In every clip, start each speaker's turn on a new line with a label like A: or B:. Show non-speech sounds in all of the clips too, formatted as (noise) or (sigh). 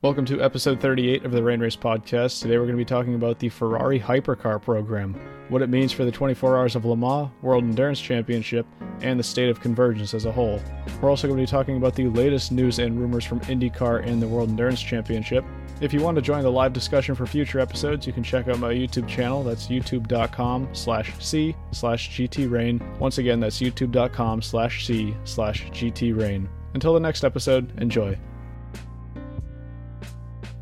A: Welcome to episode 38 of the Rain Race podcast. Today we're going to be talking about the Ferrari Hypercar program, what it means for the 24 Hours of Le Mans, World Endurance Championship, and the state of convergence as a whole. We're also going to be talking about the latest news and rumors from IndyCar and the World Endurance Championship. If you want to join the live discussion for future episodes, you can check out my YouTube channel. That's youtube.com slash C slash GTRain. Once again, that's youtube.com slash C slash GTRain. Until the next episode, enjoy.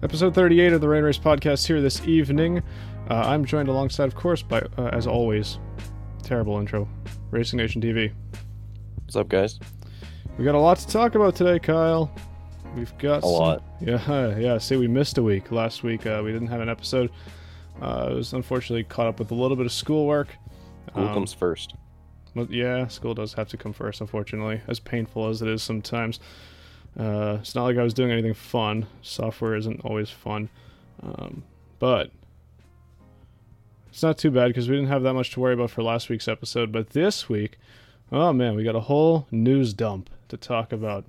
A: Episode 38 of the Rain Race podcast here this evening. Uh, I'm joined alongside, of course, by, uh, as always, terrible intro, Racing Nation TV.
B: What's up, guys?
A: We got a lot to talk about today, Kyle. We've got
B: A
A: some-
B: lot.
A: Yeah, (laughs) yeah. See, we missed a week last week. Uh, we didn't have an episode. Uh, I was unfortunately caught up with a little bit of schoolwork.
B: Who
A: Um,
B: comes first?
A: Yeah, school does have to come first, unfortunately, as painful as it is sometimes. Uh, it's not like I was doing anything fun. Software isn't always fun. Um, but it's not too bad because we didn't have that much to worry about for last week's episode. But this week, oh man, we got a whole news dump to talk about.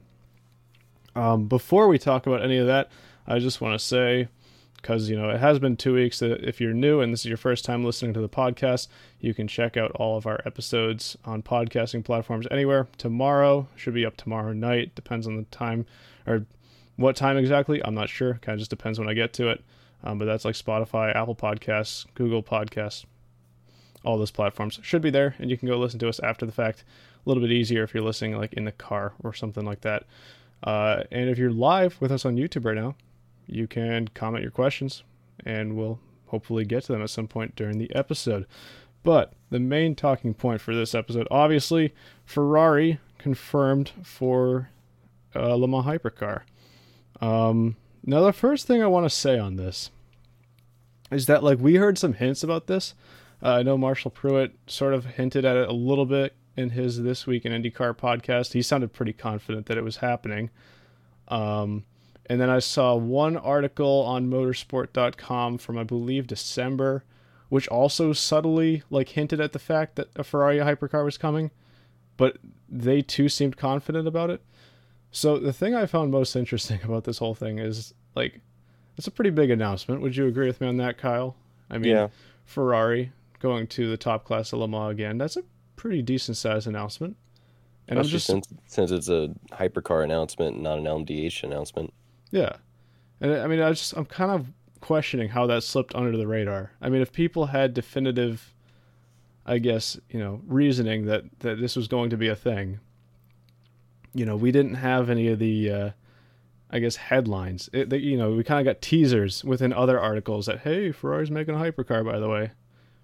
A: Um, before we talk about any of that, I just want to say, because you know it has been two weeks. If you're new and this is your first time listening to the podcast, you can check out all of our episodes on podcasting platforms anywhere. Tomorrow should be up tomorrow night. Depends on the time or what time exactly. I'm not sure. Kind of just depends when I get to it. Um, but that's like Spotify, Apple Podcasts, Google Podcasts, all those platforms should be there, and you can go listen to us after the fact. A little bit easier if you're listening like in the car or something like that. Uh, and if you're live with us on YouTube right now, you can comment your questions, and we'll hopefully get to them at some point during the episode. But the main talking point for this episode, obviously, Ferrari confirmed for uh, Le Mans Hypercar. Um, now, the first thing I want to say on this is that, like, we heard some hints about this. Uh, I know Marshall Pruett sort of hinted at it a little bit in his This Week in IndyCar podcast. He sounded pretty confident that it was happening. Um, and then I saw one article on motorsport.com from, I believe, December, which also subtly, like, hinted at the fact that a Ferrari hypercar was coming, but they too seemed confident about it. So the thing I found most interesting (laughs) about this whole thing is like it's a pretty big announcement. Would you agree with me on that, Kyle? I mean,
B: Yeah.
A: Ferrari going to the top class of Le Mans again. That's a pretty decent sized announcement. And I'm just
B: since since it's a hypercar announcement, not an LMDH announcement.
A: Yeah. And I mean, I just I'm kind of questioning how that slipped under the radar. I mean, if people had definitive I guess, you know, reasoning that that this was going to be a thing, you know, we didn't have any of the uh I guess headlines. It, you know, we kind of got teasers within other articles that hey, Ferrari's making a hypercar by the way.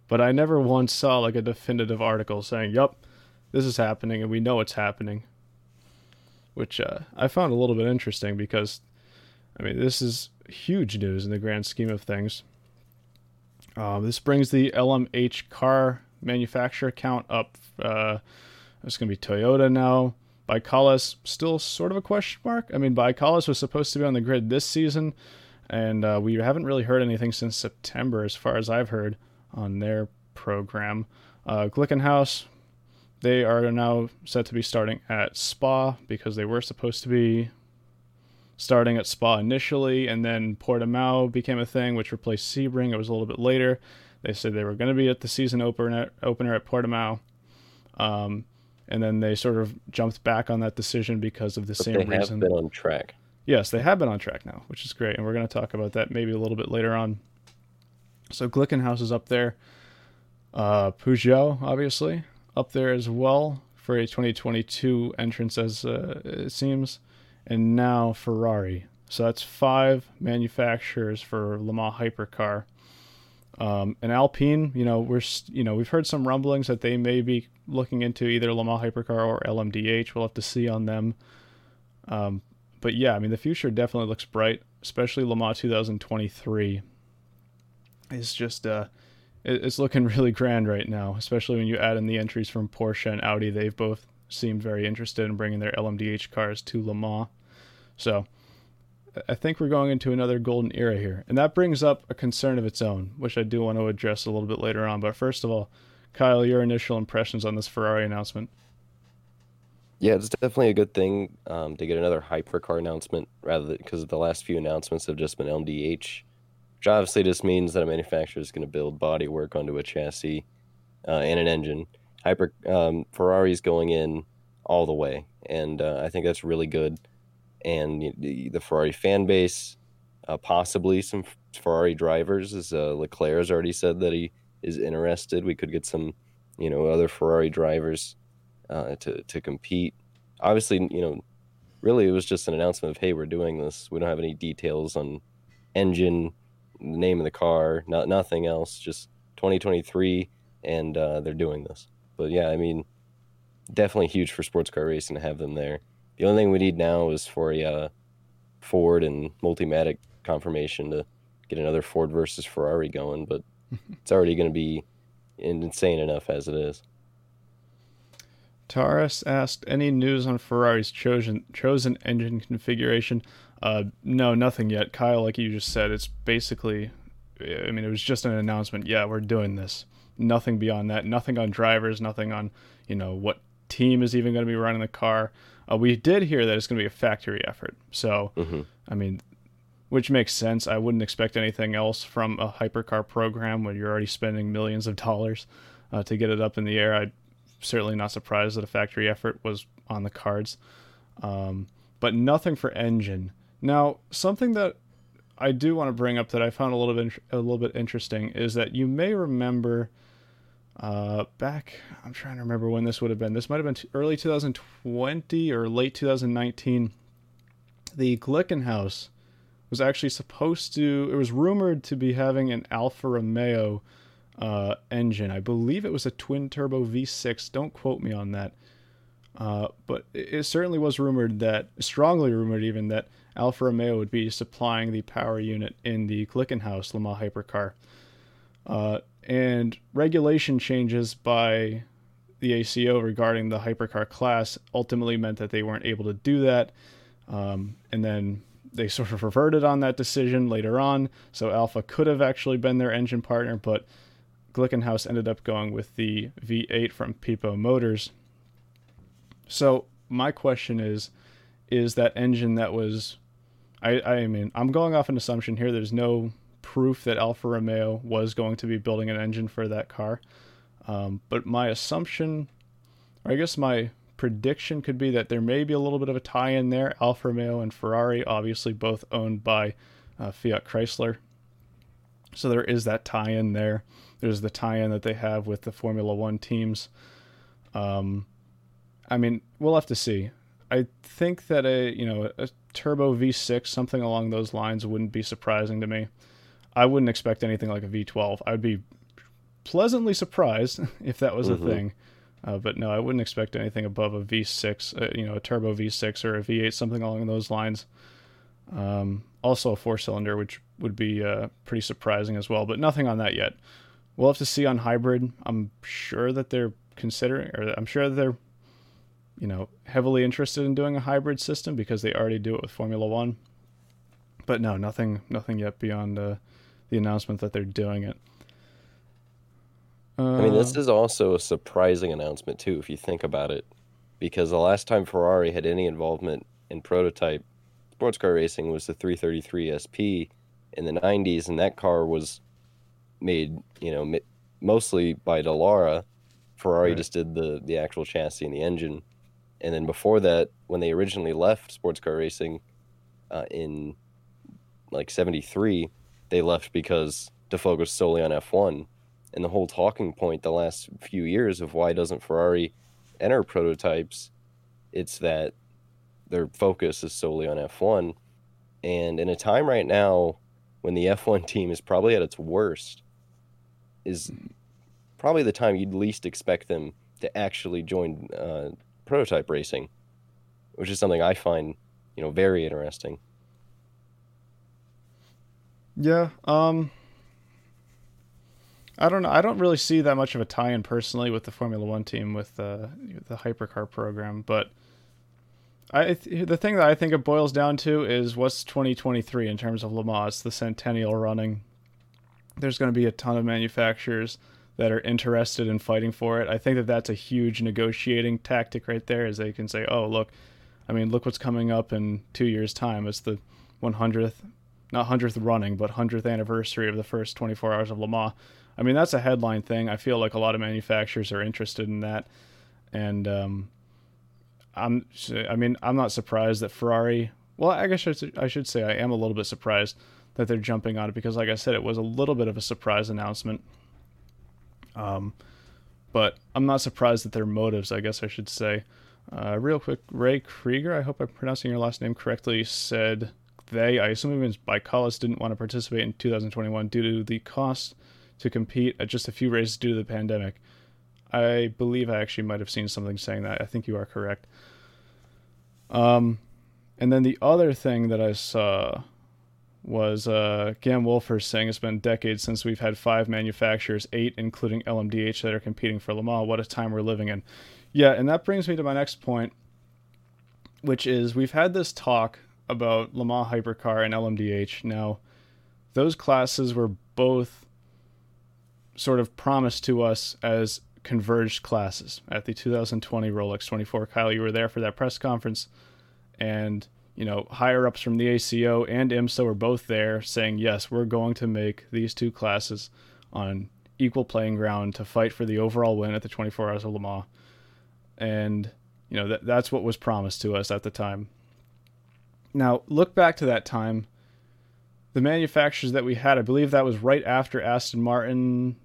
A: But I never once saw like a definitive article saying, "Yep, this is happening and we know it's happening." Which uh, I found a little bit interesting because I mean, this is huge news in the grand scheme of things. Um, this brings the LMH car manufacturer count up. Uh, it's going to be Toyota now. ByKolles still sort of a question mark. I mean, ByKolles was supposed to be on the grid this season, and uh, we haven't really heard anything since September, as far as I've heard, on their program. Uh, Glickenhaus, they are now set to be starting at Spa because they were supposed to be starting at Spa initially, and then Portimao became a thing, which replaced Sebring. It was a little bit later. They said they were going to be at the season opener opener at Portimao, um, and then they sort of jumped back on that decision because of the
B: But
A: same
B: they
A: reason.
B: have been on track.
A: Yes, they have been on track now, which is great, and we're going to talk about that maybe a little bit later on. So Glickenhaus is up there. Uh, Peugeot, obviously, up there as well for a 2022 entrance, as uh, it seems, and now Ferrari. So that's five manufacturers for Le Mans Hypercar. Um, and Alpine, you know, we're you know we've heard some rumblings that they may be looking into either Le Mans Hypercar or LMDH. We'll have to see on them. Um, but yeah, I mean the future definitely looks bright, especially Le Mans 2023. It's just uh, it, it's looking (laughs) really grand right now, especially when you add in the entries from Porsche and Audi. They've both seemed very interested in bringing their LMDH cars to Le Mans. So I think we're going into another golden era here, and that brings up a concern of its own, which I do want to address a little bit later on. But first of all, Kyle, your initial impressions on this Ferrari announcement?
B: Yeah, it's definitely a good thing um, to get another hypercar announcement rather than because the last few announcements have just been LMDH, which obviously just means that a manufacturer is going to build bodywork onto a chassis uh, and an engine. Hyper um, Ferrari's going in all the way, and uh, I think that's really good. And the, the Ferrari fan base, uh, possibly some Ferrari drivers, as uh, Leclerc has already said that he is interested. We could get some, you know, other Ferrari drivers uh, to to compete. Obviously, you know, really it was just an announcement of hey, we're doing this. We don't have any details on engine, the name of the car, not nothing else. Just 2023, and uh, they're doing this. But yeah, I mean, definitely huge for sports car racing to have them there. The only thing we need now is for a uh, Ford and Multimatic confirmation to get another Ford versus Ferrari going, but (laughs) it's already going to be insane enough as it is.
A: Taurus asked, "Any news on Ferrari's chosen chosen engine configuration?" Uh, no, nothing yet. Kyle, like you just said, it's basically, I mean, it was just an announcement. Yeah, we're doing this. Nothing beyond that. Nothing on drivers. Nothing on, you know, what team is even going to be running the car. Uh, we did hear that it's going to be a factory effort. So,
B: mm-hmm.
A: I mean, which makes sense. I wouldn't expect anything else from a hypercar program when you're already spending millions of dollars uh, to get it up in the air. I'm certainly not surprised that a factory effort was on the cards, um, but nothing for engine. Now, something that I do want to bring up that I found a little bit a little bit interesting is that you may remember uh, back. I'm trying to remember when this would have been. This might have been early 2020 or late 2019. The Glickenhaus was actually supposed to. It was rumored to be having an Alfa Romeo uh, engine. I believe it was a twin turbo V6. Don't quote me on that. Uh, but it certainly was rumored that, strongly rumored even, that Alfa Romeo would be supplying the power unit in the Glickenhaus Le Mans hypercar. And regulation changes by the ACO regarding the hypercar class ultimately meant that they weren't able to do that. Um, and then they sort of reverted on that decision later on. So Alfa could have actually been their engine partner, but Glickenhaus ended up going with the V8 from Pipo Motors. So my question is, is that engine that was, I, I mean, I'm going off an assumption here. There's no proof that Alfa Romeo was going to be building an engine for that car. Um, but my assumption, or I guess my prediction could be that there may be a little bit of a tie in there. Alfa Romeo and Ferrari, obviously both owned by uh, Fiat Chrysler. So there is that tie in there. There's the tie in that they have with the Formula One teams. Um, I mean, we'll have to see. I think that a you know a turbo V6, something along those lines, wouldn't be surprising to me. I wouldn't expect anything like a V12. I'd be pleasantly surprised (laughs) if that was mm-hmm. a thing. Uh, but no, I wouldn't expect anything above a V6, uh, you know, a turbo V6 or a V8, something along those lines. Um, also a four cylinder, which would be uh, pretty surprising as well, but nothing on that yet. We'll have to see on hybrid. I'm sure that they're considering, or I'm sure that they're, you know, heavily interested in doing a hybrid system because they already do it with Formula One. But no, nothing, nothing yet beyond uh, the announcement that they're doing it.
B: Uh, I mean, this uh, is also a surprising announcement too, if you think about it, because the last time Ferrari had any involvement in prototype sports car racing was the 333 SP in the 90s, and that car was made, you know, mostly by Dallara. Ferrari right. just did the the actual chassis and the engine, and then before that, when they originally left sports car racing uh, in like '73 they left because to focus solely on F1. And the whole talking point the last few years of why doesn't Ferrari enter prototypes, it's that their focus is solely on F1. And in a time right now when the F1 team is probably at its worst, is probably the time you'd least expect them to actually join uh, prototype racing, which is something I find, you know, very interesting.
A: Yeah. Um. I don't know. I don't really see that much of a tie-in personally with the Formula One team with the the hypercar program, but I the thing that I think it boils down to is what's 2023 in terms of Le Mans, the centennial running. There's going to be a ton of manufacturers that are interested in fighting for it. I think that that's a huge negotiating tactic right there, as they can say, "Oh, look, I mean, look what's coming up in two years' time. It's the 100th, not 100th running, but 100th anniversary of the first 24 hours of Le Mans." I mean, that's a headline thing. I feel like a lot of manufacturers are interested in that, and um, I'm, I mean, I'm not surprised that Ferrari. Well, I guess I should say I am a little bit surprised that they're jumping on it because, like I said, it was a little bit of a surprise announcement. Um, but I'm not surprised at their motives. I guess I should say. Uh, real quick, Ray Krieger. I hope I'm pronouncing your last name correctly. Said they, I assume it means ByKolles, didn't want to participate in 2021 due to the cost to compete at just a few races due to the pandemic. I believe I actually might have seen something saying that. I think you are correct. Um, and then the other thing that I saw was uh, Gam Wolfers saying it's been decades since we've had five manufacturers, eight including LMDH, that are competing for Le Mans. What a time we're living in. Yeah, and that brings me to my next point, which is we've had this talk about Le Mans Hypercar and LMDH. Now, those classes were both sort of promised to us as converged classes at the 2020 Rolex 24. Kyle, you were there for that press conference, and you know, higher ups from the ACO and IMSA were both there saying, yes, we're going to make these two classes on equal playing ground to fight for the overall win at the 24 Hours of Le Mans. And, you know, that, that's what was promised to us at the time. Now, look back to that time. The manufacturers that we had, I believe that was right after Aston Martin.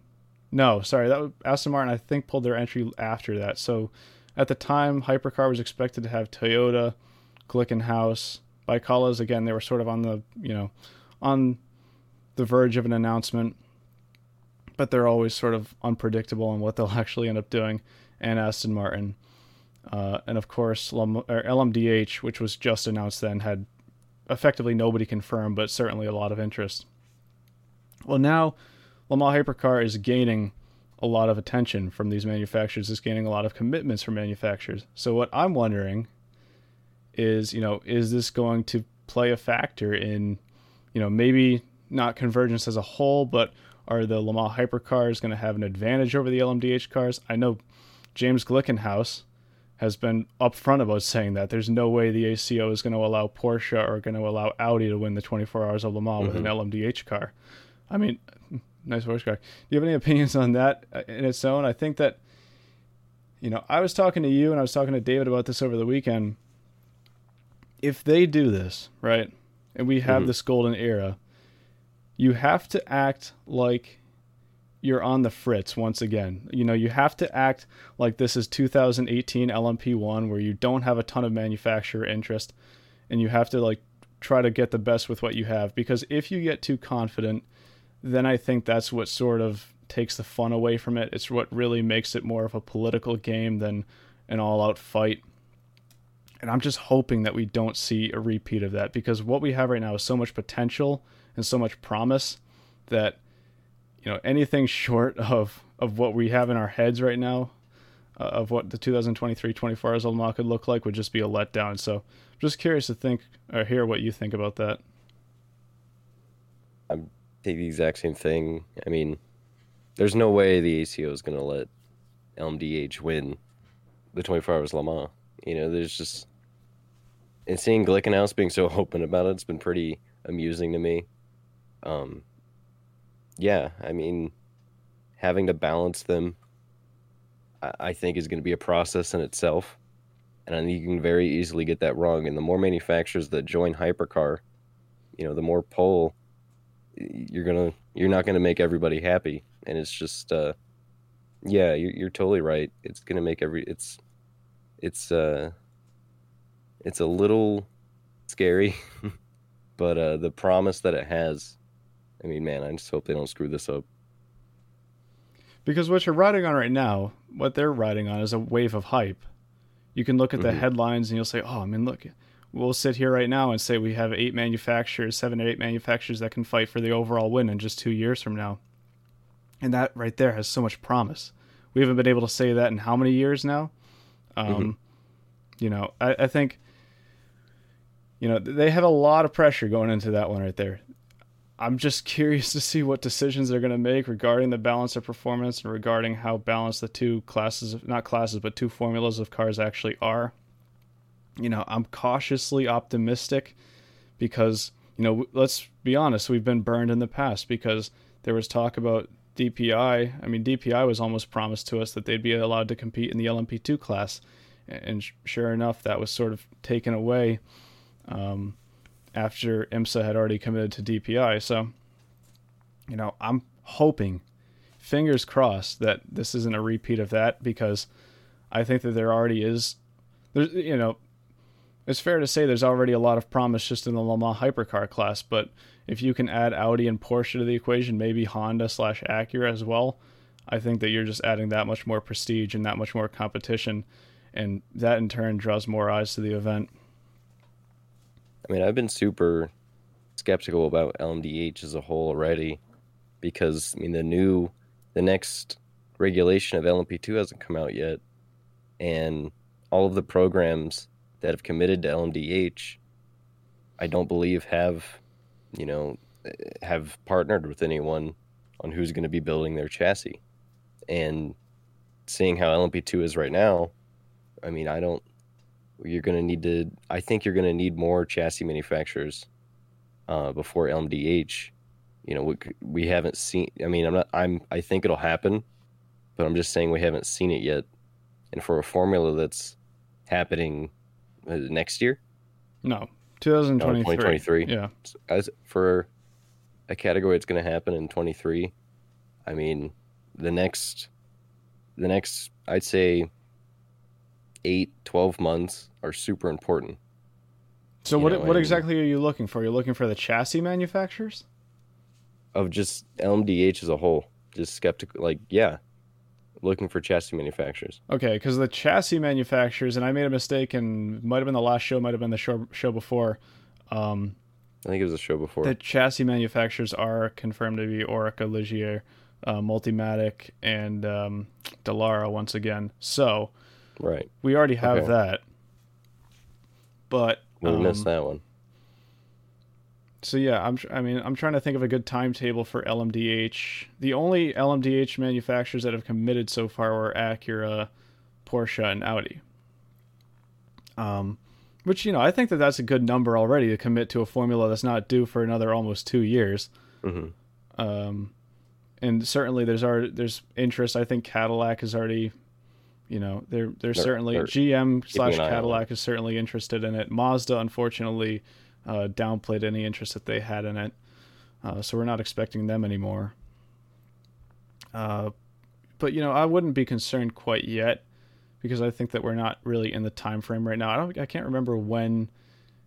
A: No, sorry, that was Aston Martin. I think pulled their entry after that. So, at the time, Hypercar was expected to have Toyota, Glickenhaus, ByKolles. Again, they were sort of on the you know on the verge of an announcement, but they're always sort of unpredictable on what they'll (laughs) actually end up doing. And Aston Martin, uh, and of course LMDH, which was just announced then, had effectively nobody confirmed, but certainly a lot of interest. Well, now Le Mans Hypercar is gaining a lot of attention from these manufacturers. is gaining a lot of commitments from manufacturers. So what I'm wondering is you know is this going to play a factor in you know maybe not convergence as a whole, but are the Le Mans hypercars going to have an advantage over the LMDH cars? I know James Glickenhaus has been upfront about saying that there's no way the ACO is going to allow Porsche or going to allow Audi to win the 24 Hours of Le Mans mm-hmm. with an LMDH mm-hmm. car. I mean, (laughs) nice horse car. Do you have any opinions on that uh, in its own? I think that, you know, I was talking to you and I was talking to David about this over the weekend if they do this, right, and we have mm-hmm. this golden era, you have to act like you're on the fritz once again. You know, you have to act like this is 2018 LMP1 where you don't have a ton of manufacturer interest and you have to like try to get the best with what you have because if you get too confident, then I think that's what sort of takes the fun away from it. It's what really makes it more of a political game than an all-out fight and I'm just hoping that we don't see a repeat of that because what we have right now is so much potential and so much promise that you know anything short of of what we have in our heads right now uh, of what the 2023 24 hours old could look like would just be a letdown. So I'm just curious to think or hear what you think about that.
B: I'm the exact same thing. I mean, there's no way the ACO is going to let LMDH win the 24 hours Le Mans. You know, there's just and seeing Glickenhaus being so (laughs) open about it, it's been pretty amusing to me. Um, yeah, I mean, having to balance them, I, I think is going to be a process in itself, and you can very easily get that wrong. And the more manufacturers that join Hypercar, you know, the more pull you're gonna you're not gonna make everybody happy, and it's just, uh, yeah, you're, you're totally right. It's gonna make every it's it's uh it's a little scary, (laughs) but uh, the promise that it has, I mean, man, I just hope they don't screw this up.
A: Because what you're riding on right now, what they're riding on is a wave of hype. You can look at the mm-hmm. headlines and you'll say, "Oh, I mean, look, we'll sit here right now and say we have eight manufacturers, seven or eight manufacturers that can fight for the overall win in just two years from now." And that right there has so much promise. We haven't been able to say that in how many years now? Um, mm-hmm. You know, I, I think you know they have a lot of pressure going into that one right there. I'm just curious (laughs) to see what decisions they're going to make regarding the balance of performance and regarding how balanced the two classes, of, not classes, but two formulas of cars actually are. You know, I'm cautiously optimistic because, you know, let's be honest, we've been burned in the past because there was talk about DPI. I mean, DPI was almost promised to us that they'd be allowed to compete in the LMP2 class. And sure enough, that was sort of taken away. Um, after IMSA had already committed to DPI. So, you know, I'm hoping, fingers crossed, that this isn't a repeat of that because I think that there already is, there's, you know, it's fair to say there's already a lot of promise just in the Le Mans hypercar class, but if you can add Audi and Porsche to the equation, maybe Honda slash Acura as well, I think that you're just adding that much more prestige and that much more competition, and that in turn draws more eyes to the event.
B: I mean, I've been super skeptical about LMDH as a whole already because, I mean, the new, the next regulation of LMP2 hasn't come out yet. And all of the programs that have committed to LMDH, I don't believe have, you know, have partnered with anyone on who's going to be building their chassis. And seeing how LMP2 is right now, I mean, I don't, you're going to need to. I think you're going to need more chassis manufacturers uh, before LMDH. You know, we, we haven't seen. I mean, I'm not. I'm. I think it'll happen, but I'm just saying we haven't seen it yet. And for a formula that's happening uh, next year,
A: no, 2023.
B: 2023.
A: Yeah.
B: As for a category that's going to happen in 23, I mean, the next, the next, I'd say 8, 12 months are super important.
A: So what know, what exactly are you looking for? You're looking for the chassis manufacturers?
B: Of just LMDH as a whole. Just skeptical like yeah. Looking for chassis manufacturers.
A: Okay, because the chassis manufacturers, and I made a mistake, and might have been the last show, might have been the show show before. Um,
B: I think it was a show before.
A: The chassis manufacturers are confirmed to be Oreca, Ligier, uh, Multimatic, and um, Dallara once again. So
B: Right.
A: We already have okay. that. But
B: we um, missed that one.
A: So yeah, I'm. I mean, I'm trying to think of a good timetable for LMDH. The only LMDH manufacturers that have committed so far were Acura, Porsche, and Audi. Um, which you know, I think that that's a good number already to commit to a formula that's not due for another almost two years.
B: Mm-hmm.
A: Um, and certainly there's already there's interest. I think Cadillac has already you know, they're they're, they're certainly they're GM slash Cadillac is certainly interested in it. Mazda, unfortunately, uh, downplayed any interest that they had in it, uh, so we're not expecting them anymore. Uh, but you know, I wouldn't be concerned quite yet because I think that we're not really in the time frame right now. I don't, I can't remember when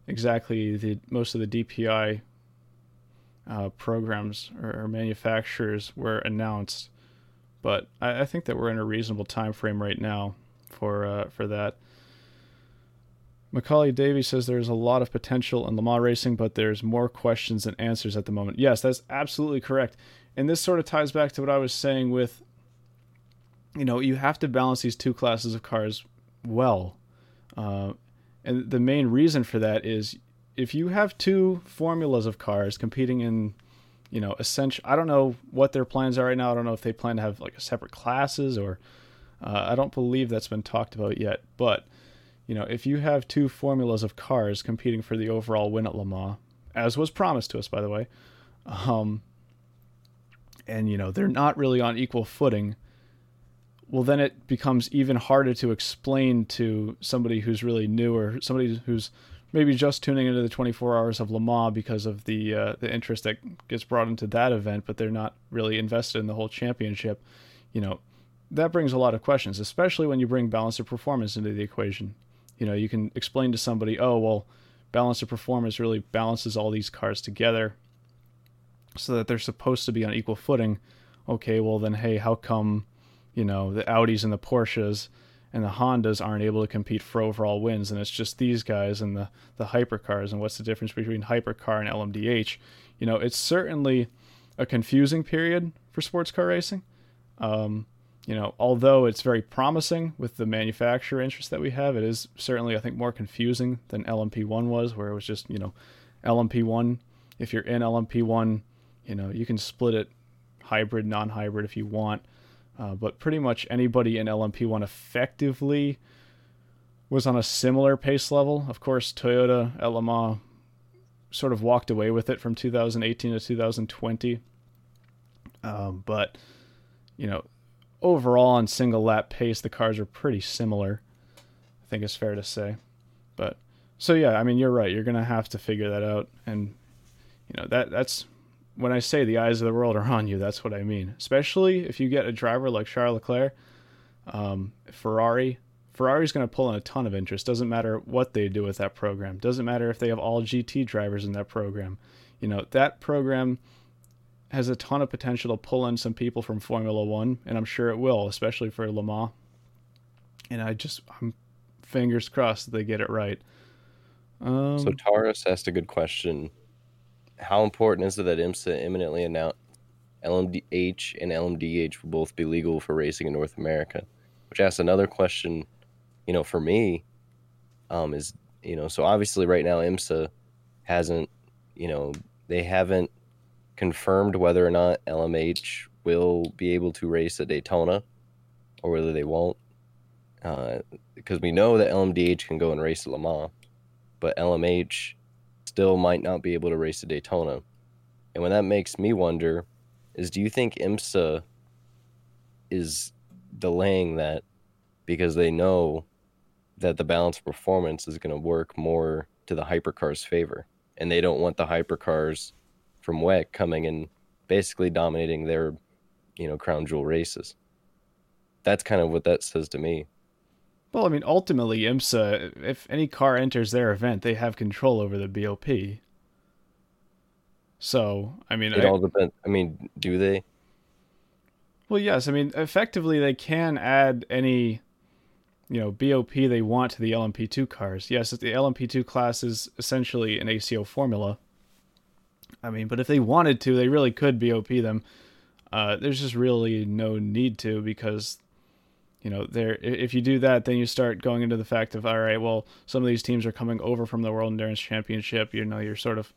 A: exactly the most of the DPI uh, programs or, or manufacturers were announced but I, I, think that we're in a reasonable time frame right now for uh, for that. Macaulay Davies says there's a lot of potential in Le Mans racing, but there's more questions than answers at the moment. Yes, that's absolutely correct. And this sort of ties back to what I was saying with, you know, you have to balance these two classes of cars well. Uh, and the main reason for that is if you have two formulas of cars competing in you know, essential. I don't know what their plans are right now. I don't know if they plan to have like a separate classes or uh, I don't believe that's been talked about yet. But you know, if you have two formulas of cars competing for the overall win at Le Mans, as was promised to us, by the way, um, and you know they're not really on equal footing, well then it becomes even harder to explain to somebody who's really new or somebody who's maybe just tuning into the 24 hours of Le Mans because of the uh, the interest that gets brought into that event, but they're not really invested in the whole championship. You know, that brings a lot of questions, especially when you bring balance of performance into the equation. You know, you can explain to somebody, oh well, balance of performance really balances all these cars together, so that they're supposed to be on equal footing. Okay, well then, hey, how come, you know, the Audis and the Porsches and the Hondas aren't able to compete for overall wins, and it's just these guys and the the hypercars. And what's the difference between hypercar and LMDH? You know, it's certainly a confusing period for sports car racing. Um, you know, although it's very promising with the manufacturer interest that we have, it is certainly I think more confusing than LMP1 was, where it was just you know, LMP1. If you're in LMP1, You know, you can split it hybrid, non-hybrid if you want, uh, but pretty much anybody in LMP1 effectively was on a similar pace level. Of course, Toyota Mans sort of walked away with it from 2018 to 2020. Um, but you know, overall on single lap pace, the cars are pretty similar. I think it's fair to say. But so yeah, I mean, you're right. You're gonna have to figure that out, and you know that that's when I say the eyes of the world are on you. That's what I mean. Especially if you get a driver like Charles Leclerc, um, Ferrari. Ferrari's going to pull in a ton of interest. Doesn't matter what they do with that program. Doesn't matter if they have all GT drivers in that program. You know that program has a ton of potential to pull in some people from Formula One, and I'm sure it will, especially for Le Mans. And I just, I'm fingers crossed that they get it right.
B: Um, so Taurus asked a good question. How important is it that IMSA imminently announced LMDH and LMDH will both be legal for racing in North America? Which asks another question, you know, for me, um, is, you know, so obviously right now IMSA hasn't, you know, they haven't confirmed whether or not LMH will be able to race at Daytona or whether they won't. Uh, because we know that LMDH can go and race at Le Mans, but LMH still might not be able to race at Daytona. And when that makes me wonder is do you think IMSA is delaying that because they know that the balance of performance is going to work more to the hypercars' favor and they don't want the hypercars from WEC coming and basically dominating their, you know, crown jewel races. That's kind of what that says to me.
A: Well, I mean, ultimately, IMSA, if any car enters their event, they have control over the BOP. So, I mean,
B: it I, all depends. I mean, do they?
A: Well, yes. I mean, effectively, they can add any, you know, BOP they want to the LMP2 cars. Yes, the LMP2 class is essentially an ACO formula, I mean, but if they wanted to, they really could BOP them. Uh, there's just really no need to because, you know, there. If you do that, then you start going into the fact of all right, well, some of these teams are coming over from the World Endurance Championship. You know, you're sort of,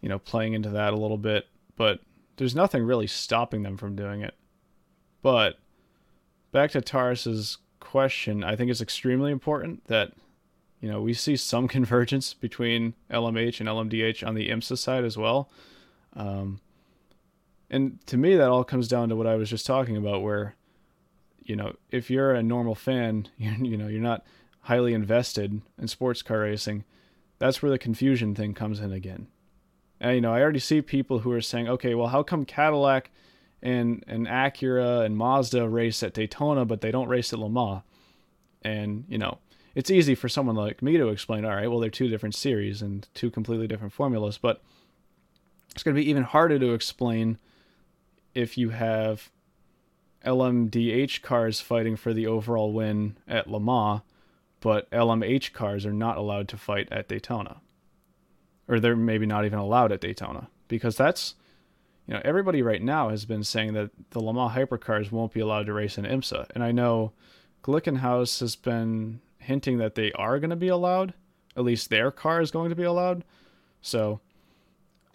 A: you know, playing into that a little bit, but there's nothing really stopping them from doing it. But back to Taurus's question, I think it's extremely important that you know, we see some (laughs) convergence between LMH and LMDH on the IMSA side as well. Um, and to me, that all comes down to what I was just talking about, where, you know, if you're a normal fan, (laughs) you, you know, you're not highly invested in sports car racing, that's where the confusion thing comes in again. And, you know, I already see people who are saying, okay, well, how come Cadillac and, and Acura and Mazda race at Daytona, but they don't race at Le Mans? And, you know, it's easy for someone like me to explain, all right, well, they're two different series and two completely different formulas, but it's going to be even harder to explain if you have LMDH cars fighting for the overall win at Le Mans, but LMH cars are not allowed to fight at Daytona. Or they're maybe not even allowed at Daytona. Because that's, you know, everybody right now has been saying that the Le Mans hypercars won't be allowed to race in IMSA. And I know Glickenhaus has been hinting that they are going to be allowed. At least their car is going to be allowed. So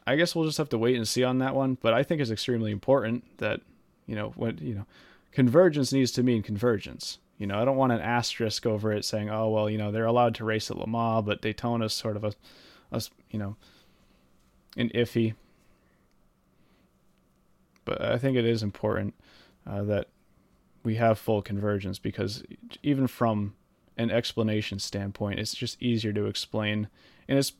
A: I guess we'll just have to wait and see on that one. But I think it's extremely important that, you know, what, you know, convergence needs to mean convergence. You know, I don't want an asterisk over it saying, oh, well, you know, they're allowed to race at Le Mans, but Daytona's sort of a, a you know, an iffy. But I think it is important uh, that we have full convergence because even from an explanation standpoint, it's just easier to explain, and it's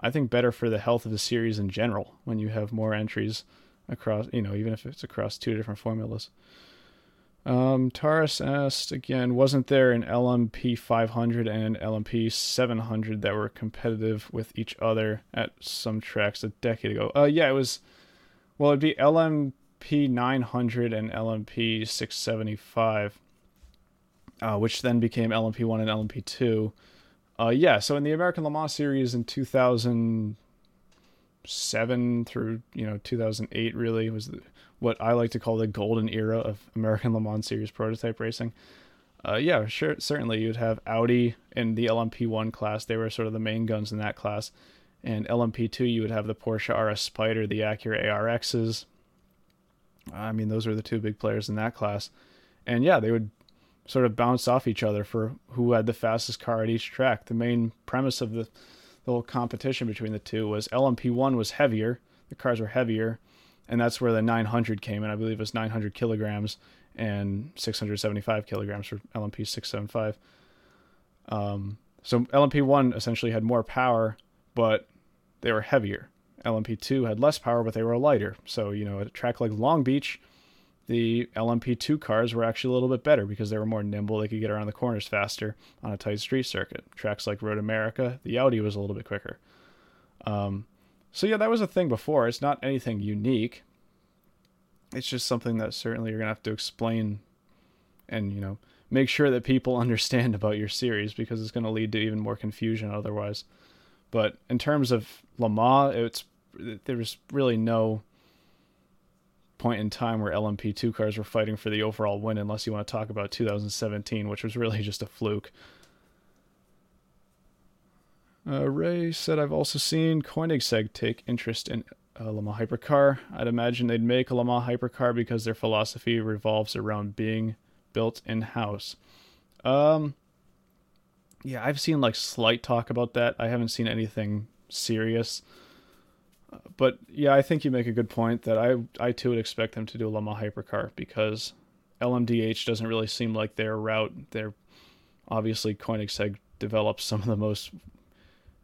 A: I think better for the health of the series in general when you have more entries across, you know, even if it's across two different formulas. Um, Taurus asked again, wasn't there an LMP 500 and LMP 700 that were competitive with each other at some tracks a decade ago? Uh, yeah, it was. Well, it'd be LMP 900 and LMP 675 uh, which then became LMP1 and LMP2. Uh, yeah, so in the American Le Mans series in 2007 through you know 2008 really was the, what I like to call the golden era of American Le Mans series prototype racing. Uh, yeah, sure, certainly you'd have Audi in the LMP1 class. They were sort of the main guns in that class, and LMP2 you would have the Porsche RS Spyder, the Acura ARXs. I mean, those are the two big players in that class, and yeah, they would sort of bounce off each other for who had the fastest car at each track. The main premise of the, the whole competition between the two was LMP1 was heavier, the cars were heavier, and that's where the 900 came in. I believe it was 900 kilograms and 675 kilograms for LMP 675. Um, so LMP1 essentially had more power, but they were heavier. LMP2 had less power, but they were lighter. So, you know, a track like Long Beach, the LMP2 cars were actually a little bit better because they were more nimble. They could get around the corners faster on a tight street circuit. Tracks like Road America, the Audi was a little bit quicker. Um, so, yeah, that was a thing before. It's not anything unique. It's just something that certainly you're going to have to explain and, you know, make sure that people (laughs) understand about your series because it's going to lead to even more confusion otherwise. But in terms of Le Mans, it's there was really no point in time where LMP2 cars were fighting for the overall win, unless you want to talk about 2017, which was really (laughs) just a fluke. Uh, Ray said, I've also seen Koenigsegg take interest in a Le Mans hypercar. I'd imagine they'd make a Le Mans hypercar because their philosophy revolves around being built in house. Um, yeah, I've seen like slight talk about that. I haven't seen anything serious but yeah, I think you make a good point that I I too would expect them to do a Le hypercar because LMDH doesn't really seem like their route. They're obviously Koenigsegg develops some of the most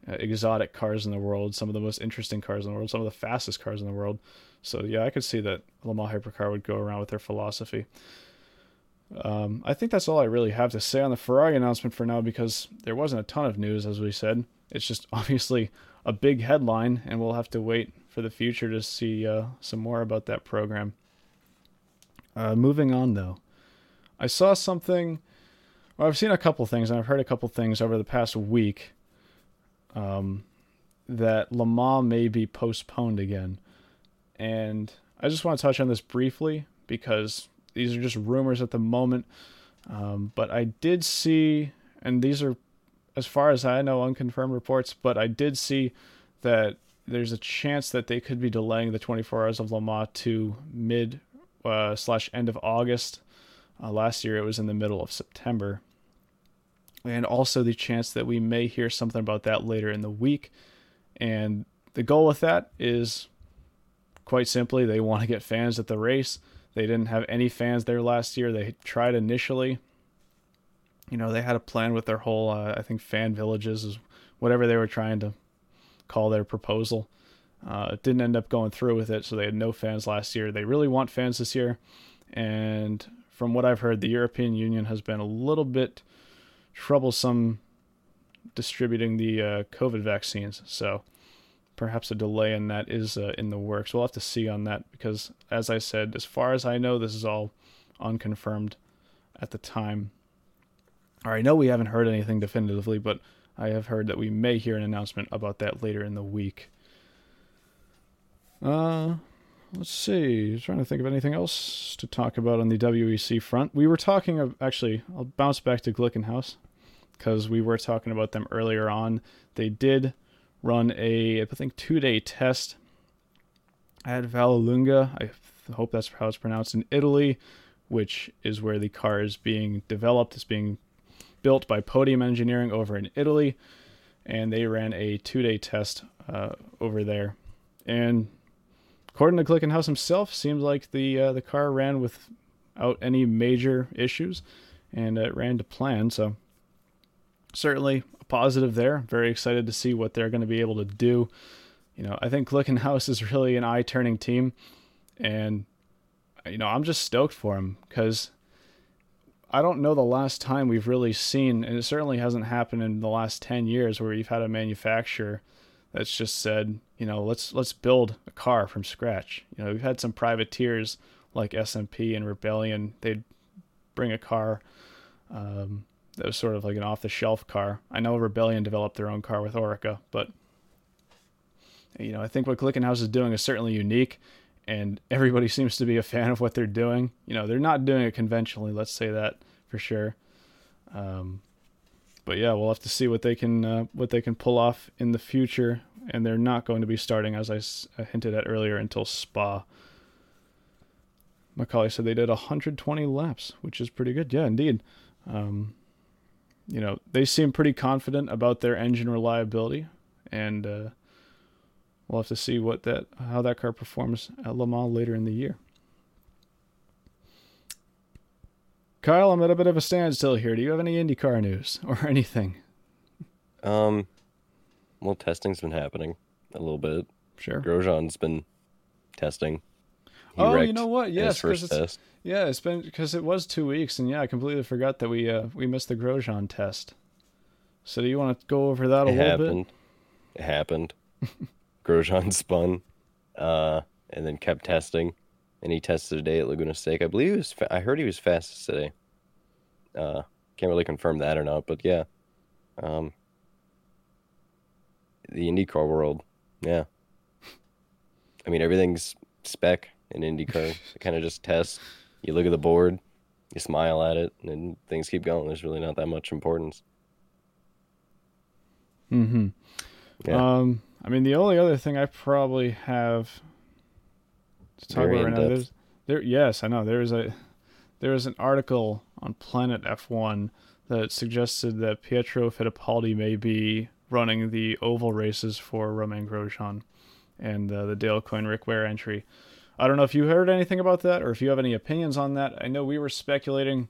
A: uh, exotic cars in the world, some of the most interesting cars in the world, some of the fastest cars in the world. So yeah, I could see that Le hypercar would go around with their philosophy. Um, I think that's all I really have to say on the Ferrari announcement for now because there wasn't a ton of news, as we said. It's just (laughs) obviously a big headline, and we'll have to wait for the future to see uh, some more about that program. Uh, moving on, though, I saw something. Well, I've seen a couple things, and I've heard a couple things over the past week. Um, that Le Mans may be postponed again, and I just want to touch on this briefly because these are just rumors at the moment. Um, but I did see, and these are as far as I know, unconfirmed reports, but I did see that there's a chance that they could be delaying the 24 Hours of Le Mans to mid uh, slash end of August. Uh, last year it was in the middle of September. And also the chance that we may hear something about that later in the week. And the goal with that is quite simply they want to get fans at the race. They didn't have any fans there last year. They tried initially you know they had a plan with their whole uh, I think fan villages is whatever they were trying to call their proposal. Uh, didn't end up going through with it, so they had no fans last year. They really want fans this year, and from what I've heard, the European Union has been a little bit troublesome distributing the uh, COVID vaccines. So perhaps a delay in that is uh, in the works. We'll have to see on that because, as I said, as far as I know, this is all unconfirmed at the time. I know we haven't heard anything definitively, but I have heard that we may hear an announcement about that later in the week. Uh, let's see. Trying to think of anything else to talk about on the WEC front. We were talking of actually. I'll bounce back to Glickenhaus because we were talking about them earlier on. They did run a I think two day test at Vallelunga. I hope that's how it's pronounced in Italy, which is where the car is being developed. It's being built by Podium Engineering over in Italy, and they ran a two-day test uh, over there. And according to Glickenhaus himself, seems like the uh, the car ran without any major issues, and it ran to plan. So certainly a positive there. Very excited to see what they're going to be able to do. You know, I think Glickenhaus is really an eye-turning team, and you know I'm just stoked for him because I don't know the last time we've really seen, and it certainly hasn't happened in the last ten years, where you've had a manufacturer that's just said, you know, let's let's build a car from scratch. You know, we've had some privateers like SMP and Rebellion. They'd bring a car um, that was sort of like an off-the-shelf car. I know Rebellion developed their own car with Oreca, but you know, I think what Glickenhaus is doing is certainly unique and everybody seems to be a fan of what they're doing. You know, they're not doing it conventionally. Let's say that for sure. Um, but yeah, we'll have to see what they can uh, what they can pull off in the future and they're not going to be starting, as I hinted at earlier, until Spa. Macaulay said they did 120 laps, which is pretty good. Yeah, indeed. Um, you know, they seem pretty confident about their engine reliability, and uh, we'll have to see what that how that car performs at Le Mans later in the year. Kyle, I'm at a bit of a standstill here. Do you have any IndyCar news (laughs) or anything?
B: Um, well, testing's been happening a little bit.
A: Sure.
B: Grosjean's been testing.
A: He oh, you know what? Yes, because it's test. yeah, it's been because it was two weeks, and yeah, I completely forgot that we uh we missed the Grosjean test. So do you want to go over that a
B: it
A: little
B: happened. bit? It happened. It happened. (laughs) Grosjean (laughs) spun, uh, and then kept testing, and he tested today at Laguna Seca. I believe he was. Fa- I heard he was fastest today. Uh, can't really confirm that or not, but yeah. Um, the IndyCar world, yeah. I mean, everything's spec in IndyCar. (laughs) kind of just test. You look at the board, you smile at it, and things keep going. There's really not that much importance.
A: Mm hmm. Yeah. Um. I mean, the only other thing I probably have to talk Very about right now, there's there. Yes, I know. There is a there is an article on Planet F1 that suggested that Pietro Fittipaldi may be running the oval races for Romain Grosjean and uh, the Dale Coyne Rick Ware entry. I don't know if you heard anything about that or if you have any opinions on that. I know we were speculating,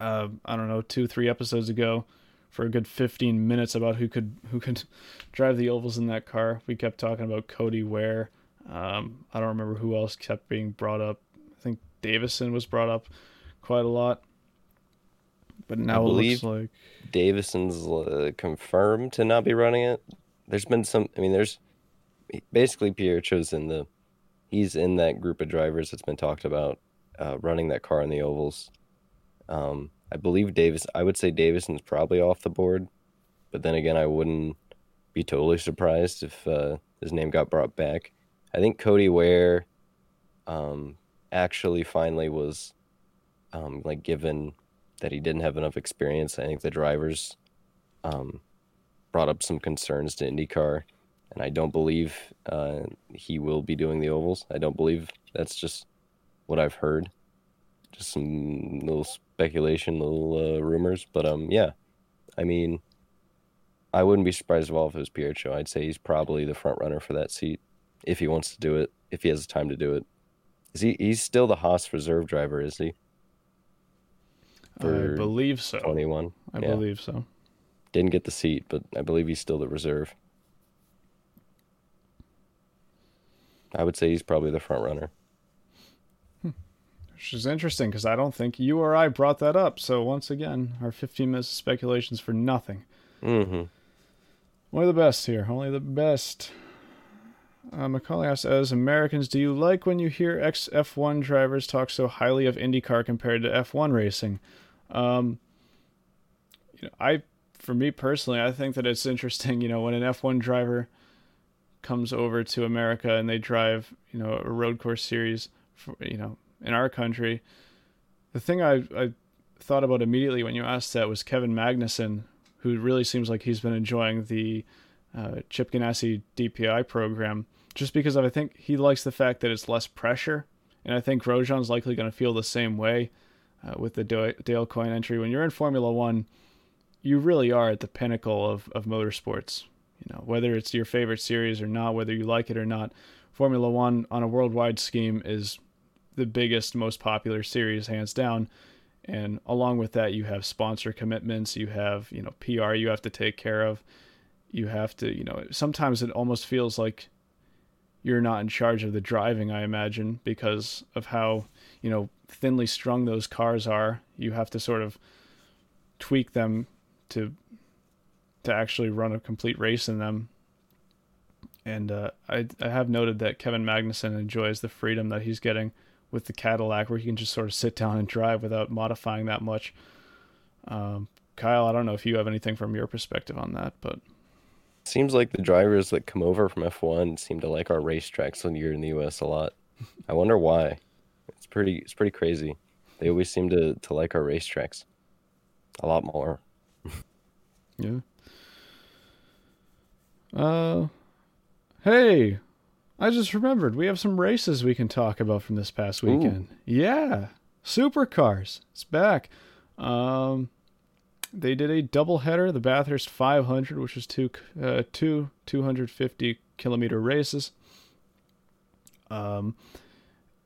A: uh, I don't know, two, three episodes ago for a good 15 minutes about who could who could (laughs) drive the ovals in that car. We kept talking about Cody Ware. Um, I don't remember who else kept being brought up. I think Davison was brought up quite a lot. But now it looks like
B: Davison's uh, confirmed to not be running it. There's been some. I mean, there's basically Pietro's in the he's in that group of drivers that's been talked about uh, running that car in the ovals. Um, I believe Davis. I would say Davison's probably off the board, but then again, I wouldn't be totally surprised if uh, his name got brought back. I think Cody Ware, um, actually finally was, um, like given that he didn't have enough experience. I think the drivers, um, brought up some concerns to IndyCar and I don't believe uh, he will be doing the ovals. I don't believe that's just what I've heard. Just some little speculation, little uh, rumors, but um, yeah. I mean, I wouldn't be surprised at all if it was Pietro. I'd say he's probably the front runner for that seat if he wants to do it, if he has the time to do it. Is he? He's still the Haas reserve driver, is he?
A: For I believe so.
B: Twenty-one.
A: I yeah. believe so.
B: Didn't get the seat, but I believe he's still the reserve. I would say he's probably the front runner.
A: Which is interesting because I don't think you or I brought that up. So once again, our 15 minutes of speculations for nothing.
B: Mm-hmm.
A: Only the best here. Only the best. Uh, Macaulay asks, as Americans, do you like when you hear ex F1 drivers talk so highly of IndyCar compared to F1 racing? Um, you know, I, for me personally, I think that it's interesting. You know, when an F1 driver comes over to America and they drive, you know, a road course series, for, you know, in our country. The thing I, I thought about immediately when you asked that was Kevin Magnussen, who really seems like he's been enjoying the uh, Chip Ganassi DPI program, just because I think he likes the fact that it's less pressure, and I think Grosjean's likely going to feel the same way uh, with the Dale Coyne entry. When you're in Formula One, you really are at the pinnacle of, of motorsports. You know, whether it's your favorite series or not, whether you like it or not, Formula One on a worldwide scheme is the biggest, most popular series, hands down. And along with that, you have sponsor commitments, you have, you know, PR you have to take care of. You have to, you know, sometimes it almost feels like you're not in charge of the driving, I imagine, because of how, you know, thinly strung those cars are. You have to sort of tweak them to to actually run a complete race in them. And uh, I, I have noted that Kevin Magnussen enjoys the freedom that he's getting with the Cadillac, where you can just sort of sit down and drive without modifying that much. Um, Kyle, I don't know if you have anything from your perspective on that, but
B: seems like the drivers that come over from F1 seem to like our racetracks when you're in the US a lot. I wonder why. It's pretty it's pretty crazy. They always seem to to like our racetracks a lot more. (laughs)
A: yeah. Uh, hey, I just remembered we have some races we can talk about from this past weekend. Ooh. Yeah, supercars. It's back. Um, they did a double header, the Bathurst 500, which was two uh, two 250 kilometer races. Um,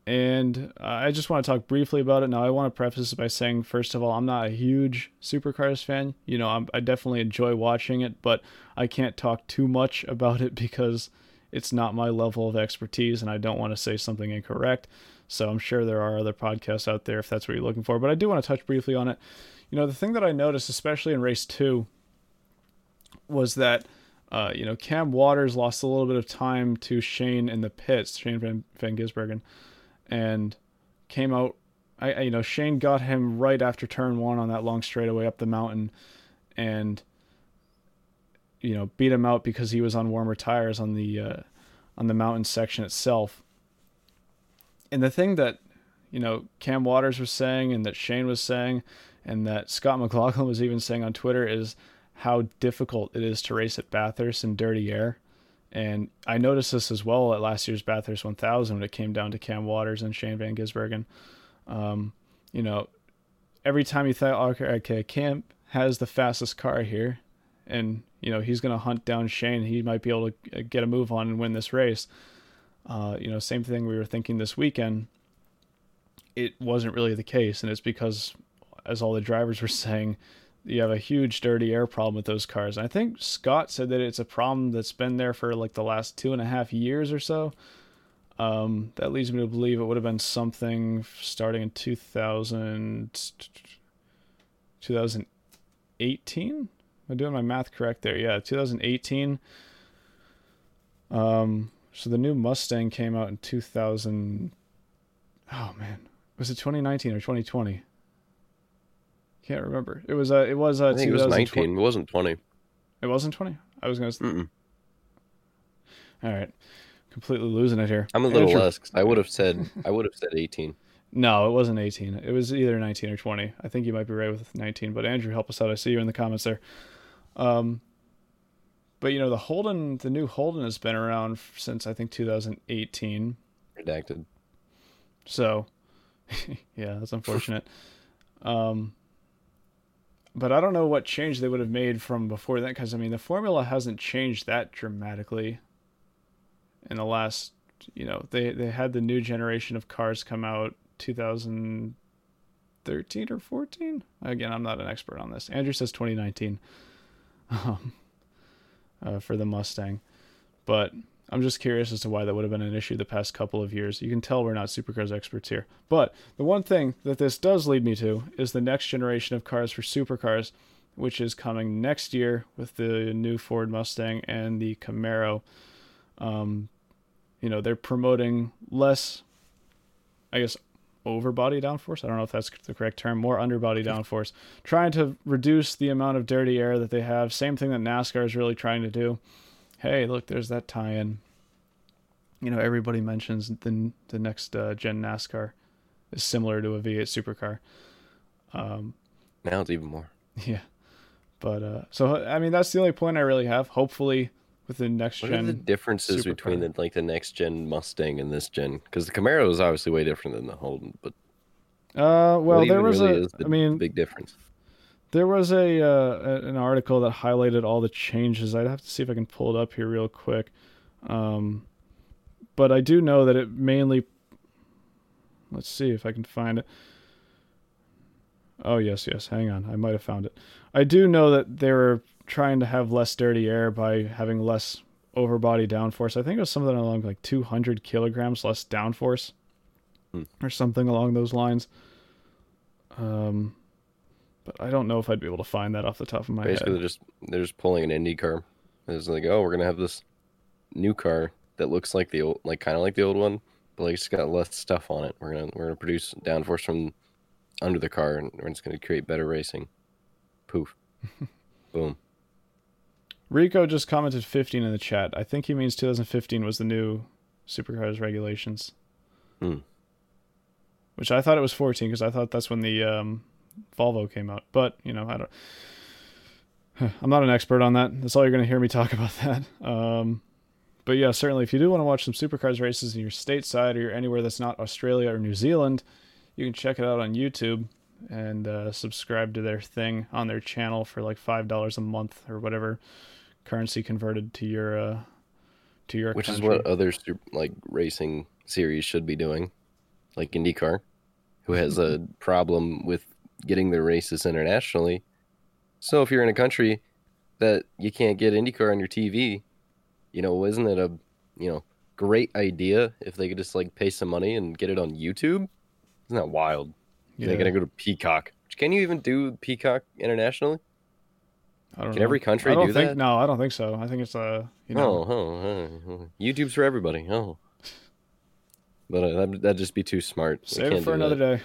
A: and I just want to talk briefly about it. Now, I want to preface by saying, first of all, I'm not a huge supercars fan. You know, I'm, I definitely enjoy watching it, but I can't talk too much about it because it's not my level of expertise, and I don't want to say something incorrect. So I'm sure there are other podcasts out there if that's what you're looking for. But I do want to touch briefly on it. You know, the thing that I noticed, especially in race two, was that. Uh, you know, Cam Waters lost a little bit of time to Shane in the pits, Shane Van, Van Gisbergen and came out. I, I, you know Shane got him right after turn one on that long straightaway up the mountain, and you know beat him out because he was on warmer tires on the uh, on the mountain section itself. And the thing that you know Cam Waters was saying, and that Shane was saying, and that Scott McLaughlin was even saying on Twitter is how difficult it is to race at Bathurst in dirty air. And I noticed this as well at last year's Bathurst 1000 when it came down to Cam Waters and Shane Van Gisbergen. Um, you know, every time you thought, okay, okay, Cam has the fastest car here, and you know he's going to hunt down Shane. He might be able to uh, get a move on and win this race. Uh, you know, same thing we were thinking this weekend. It wasn't really the case, and it's because, as all the drivers were (laughs) saying, you have a huge dirty air problem with those cars. And I think Scott said that it's a problem that's been there for like the last two and a half years or so. Um, that leads me to believe it would have been something starting in 2000, 2018. I doing my math correct there? Yeah, 2018. Um, so the new Mustang came out in 2000. Oh man, was it 2019 or 2020? Can't remember. It was uh it was uh
B: I think it was 19. It wasn't 20.
A: It wasn't 20. I was gonna. Mm-mm. All right, completely losing it here.
B: I'm a little Andrew... less. I would have said I would have said 18. (laughs)
A: No, it wasn't 18. It was either 19 or 20. I think you might be right with 19. But Andrew, help us out. I see you in the comments there. Um, but you know the Holden, the new Holden has been around since I think 2018.
B: Redacted.
A: So, (laughs) yeah, that's unfortunate. (laughs) um, but I don't know what change they would have made from before that because I mean the formula hasn't changed that dramatically in the last you know they they had the new generation of cars come out 2013 or 14 again I'm not an expert on this Andrew says 2019 um, uh, for the Mustang but I'm just curious as to why that would have been an issue the past couple of years. You can tell we're not supercars experts here. But the one thing that this does lead me to is the next generation of cars for supercars, which is coming next year with the new Ford Mustang and the Camaro. Um, you know, they're promoting less, I guess, over body downforce. I don't know if that's the correct term, more underbody downforce, trying to reduce the amount of dirty air that they have. Same thing that NASCAR is really trying to do hey, look, there's that tie-in. You know, everybody mentions the the next uh, gen NASCAR is similar to a V8 supercar. Um,
B: now it's even more. (laughs)
A: Yeah, but uh, so I mean, that's the only point I really have. Hopefully, with the next
B: what
A: gen.
B: What are the differences between the like the next gen Mustang and this gen? Because the Camaro is obviously way different than the Holden, but.
A: Uh, well, there was really a.
B: The
A: I mean,
B: big difference.
A: There was a uh, an article that highlighted all the changes. I'd have to see if I can pull it up here real quick. Um, but I do know that it mainly. Let's see if I can find it. Oh yes, yes. Hang on, I might have found it. I do know that there were trying to have less dirty air by having less overbody downforce. I think it was something along like 200 kilograms less downforce, hmm. or something along those lines. Um, but I don't know if I'd be able to find that off the top of my
B: Basically,
A: head.
B: they're just they're just pulling an Indy car. It's like, oh, we're gonna have this new car that looks like the old, like kind of like the old one, but like it's got less stuff on it. We're gonna we're gonna produce downforce from under the car, and we're just gonna create better racing. Poof, (laughs) boom.
A: Rico just commented 15 in the chat. I think he means 2015 was the new supercars regulations.
B: Hmm.
A: Which I thought it was 14 because I thought that's when the um, Volvo came out. But you know, I don't. (sighs) I'm not an expert on that. That's all you're going to hear me talk (laughs) about that. Um, but yeah, certainly if you do want to watch some supercars races in your stateside or you're anywhere that's not Australia or New Zealand, you can check it out on YouTube and uh, subscribe to their thing on their channel for like five dollars a month or whatever currency converted to your uh, to your
B: Which
A: country.
B: is what other like racing series should be doing, like IndyCar, who has a (laughs) problem with getting their races internationally. So if you're in a country that you can't get IndyCar on your TV, you know, isn't it a you know great idea if they could just like pay some money and get it on YouTube? Isn't that wild?
A: yeah,
B: They're gonna go to Peacock. Can you even do Peacock internationally?
A: I don't
B: can
A: know.
B: every country
A: I don't
B: do
A: think,
B: that?
A: No, I don't think so. I think it's uh, you know,
B: Oh, oh, oh, YouTube's for everybody. Oh, but uh, that'd, that'd just be too smart.
A: Save it for another
B: that.
A: day.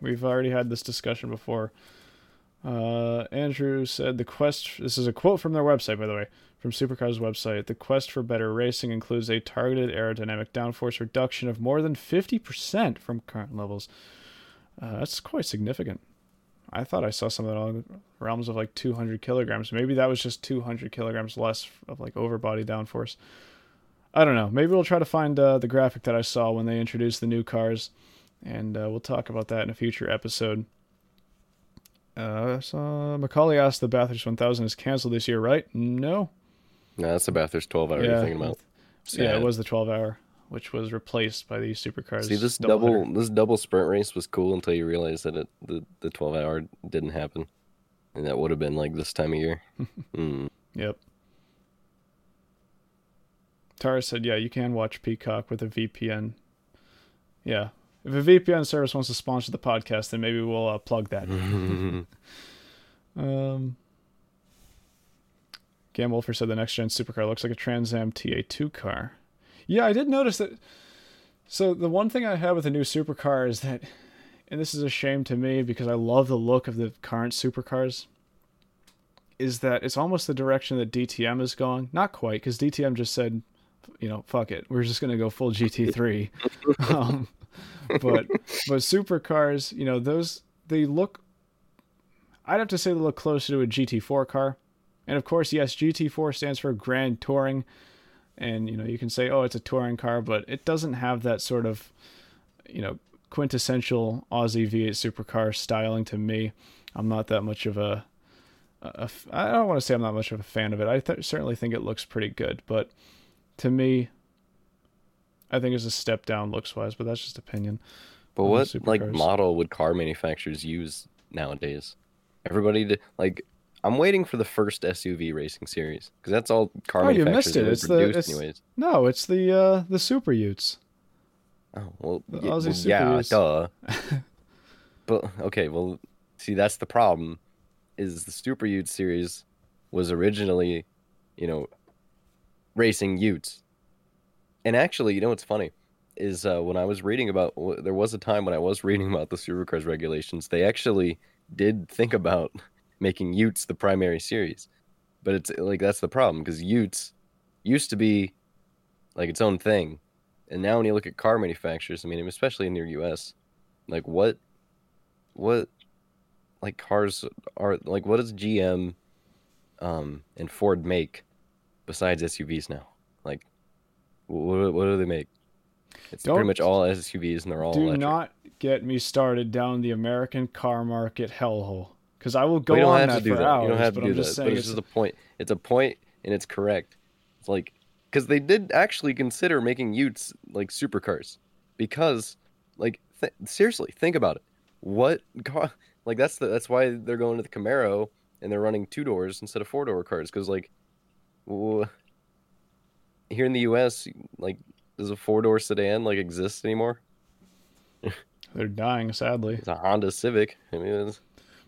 A: We've already had this discussion before. Uh, Andrew said the quest. This is a quote from their website, by the way, from Supercars' website. The quest for better racing includes a targeted aerodynamic downforce reduction of more than fifty percent from current levels. Uh, that's quite significant. I thought I saw something on the realms of like 200 kilograms. Maybe that was just 200 kilograms less of like overbody downforce. I don't know. Maybe we'll try to find uh, the graphic that I saw when they introduced the new cars, and uh, we'll talk about that in a future episode. Uh, so Macaulay asked the Bathurst 1000 is canceled this year, right? No.
B: No, that's the Bathurst 12 hour
A: yeah.
B: you're thinking about.
A: Yeah, it was the 12 hour, which was replaced by these supercars.
B: See, this
A: double
B: double
A: header.
B: this double sprint race was cool until you realized that it, the the 12 hour didn't happen, and that would have been like this time of year. (laughs) mm.
A: Yep. Tara said, "Yeah, you can watch Peacock with a VPN." Yeah, if a VPN service wants to sponsor the podcast, then maybe we'll uh, plug that. (laughs) Um, Gam Wolfer said the next gen supercar looks like a Trans Am TA2 car. Yeah, I did notice that. So the one thing I have with the new supercar is that, and this is a shame to me because I love the look of the current supercars, is that it's almost the direction that DTM is going. Not quite, because DTM just said, you know, fuck it, we're just gonna go full GT3. (laughs) um, but but supercars, you know, those they look. I'd have to say they look closer to a GT4 car, and of course, yes, GT4 stands for Grand Touring, and you know you can say, oh, it's a touring car, but it doesn't have that sort of, you know, quintessential Aussie V8 supercar styling to me. I'm not that much of a, a, a f- I don't want to say I'm not much of a fan of it. I th- certainly think it looks pretty good, but to me, I think it's a step down looks wise. But that's just opinion.
B: But what like model would car manufacturers use nowadays? Everybody, like, I'm waiting for the first SUV racing series because that's all car
A: Oh, you
B: manufacturers
A: missed it. It's the- it's-
B: anyways.
A: No, it's the uh, the Super Utes.
B: Oh well,
A: The
B: yeah,
A: Aussie
B: well,
A: Super
B: yeah, duh. (laughs) but okay, well, see, that's the problem. Is the Super Ute series was originally, you know, racing Utes, and actually, you know what's funny is uh, when I was reading about, there was a time when I was (laughs) reading about the supercars regulations. They actually did think about making Utes the primary series, but it's like that's the problem because Utes used to be like its own thing, and now when you look at car manufacturers, I mean, especially in the U.S., like what, what, like cars are like what does GM, um, and Ford make besides SUVs now? Like, what what do they make? It's
A: Don't-
B: pretty much all SUVs, and they're all
A: Do
B: electric.
A: not get me started down the American car market hellhole because I will go
B: don't
A: on
B: have
A: that
B: to do
A: for
B: that.
A: hours.
B: you don't have to
A: but
B: do
A: I'm
B: that.
A: just saying
B: it's just a point. It's a point, and it's correct. It's like because they did actually consider making Utes like supercars because, like, th- seriously, think about it. What car? (laughs) Like that's the that's why they're going to the Camaro and they're running two doors instead of four door cars because like, w- here in the U.S., like, does a four door sedan like exist anymore? (laughs)
A: they're dying sadly.
B: It's a Honda Civic. I mean, it's,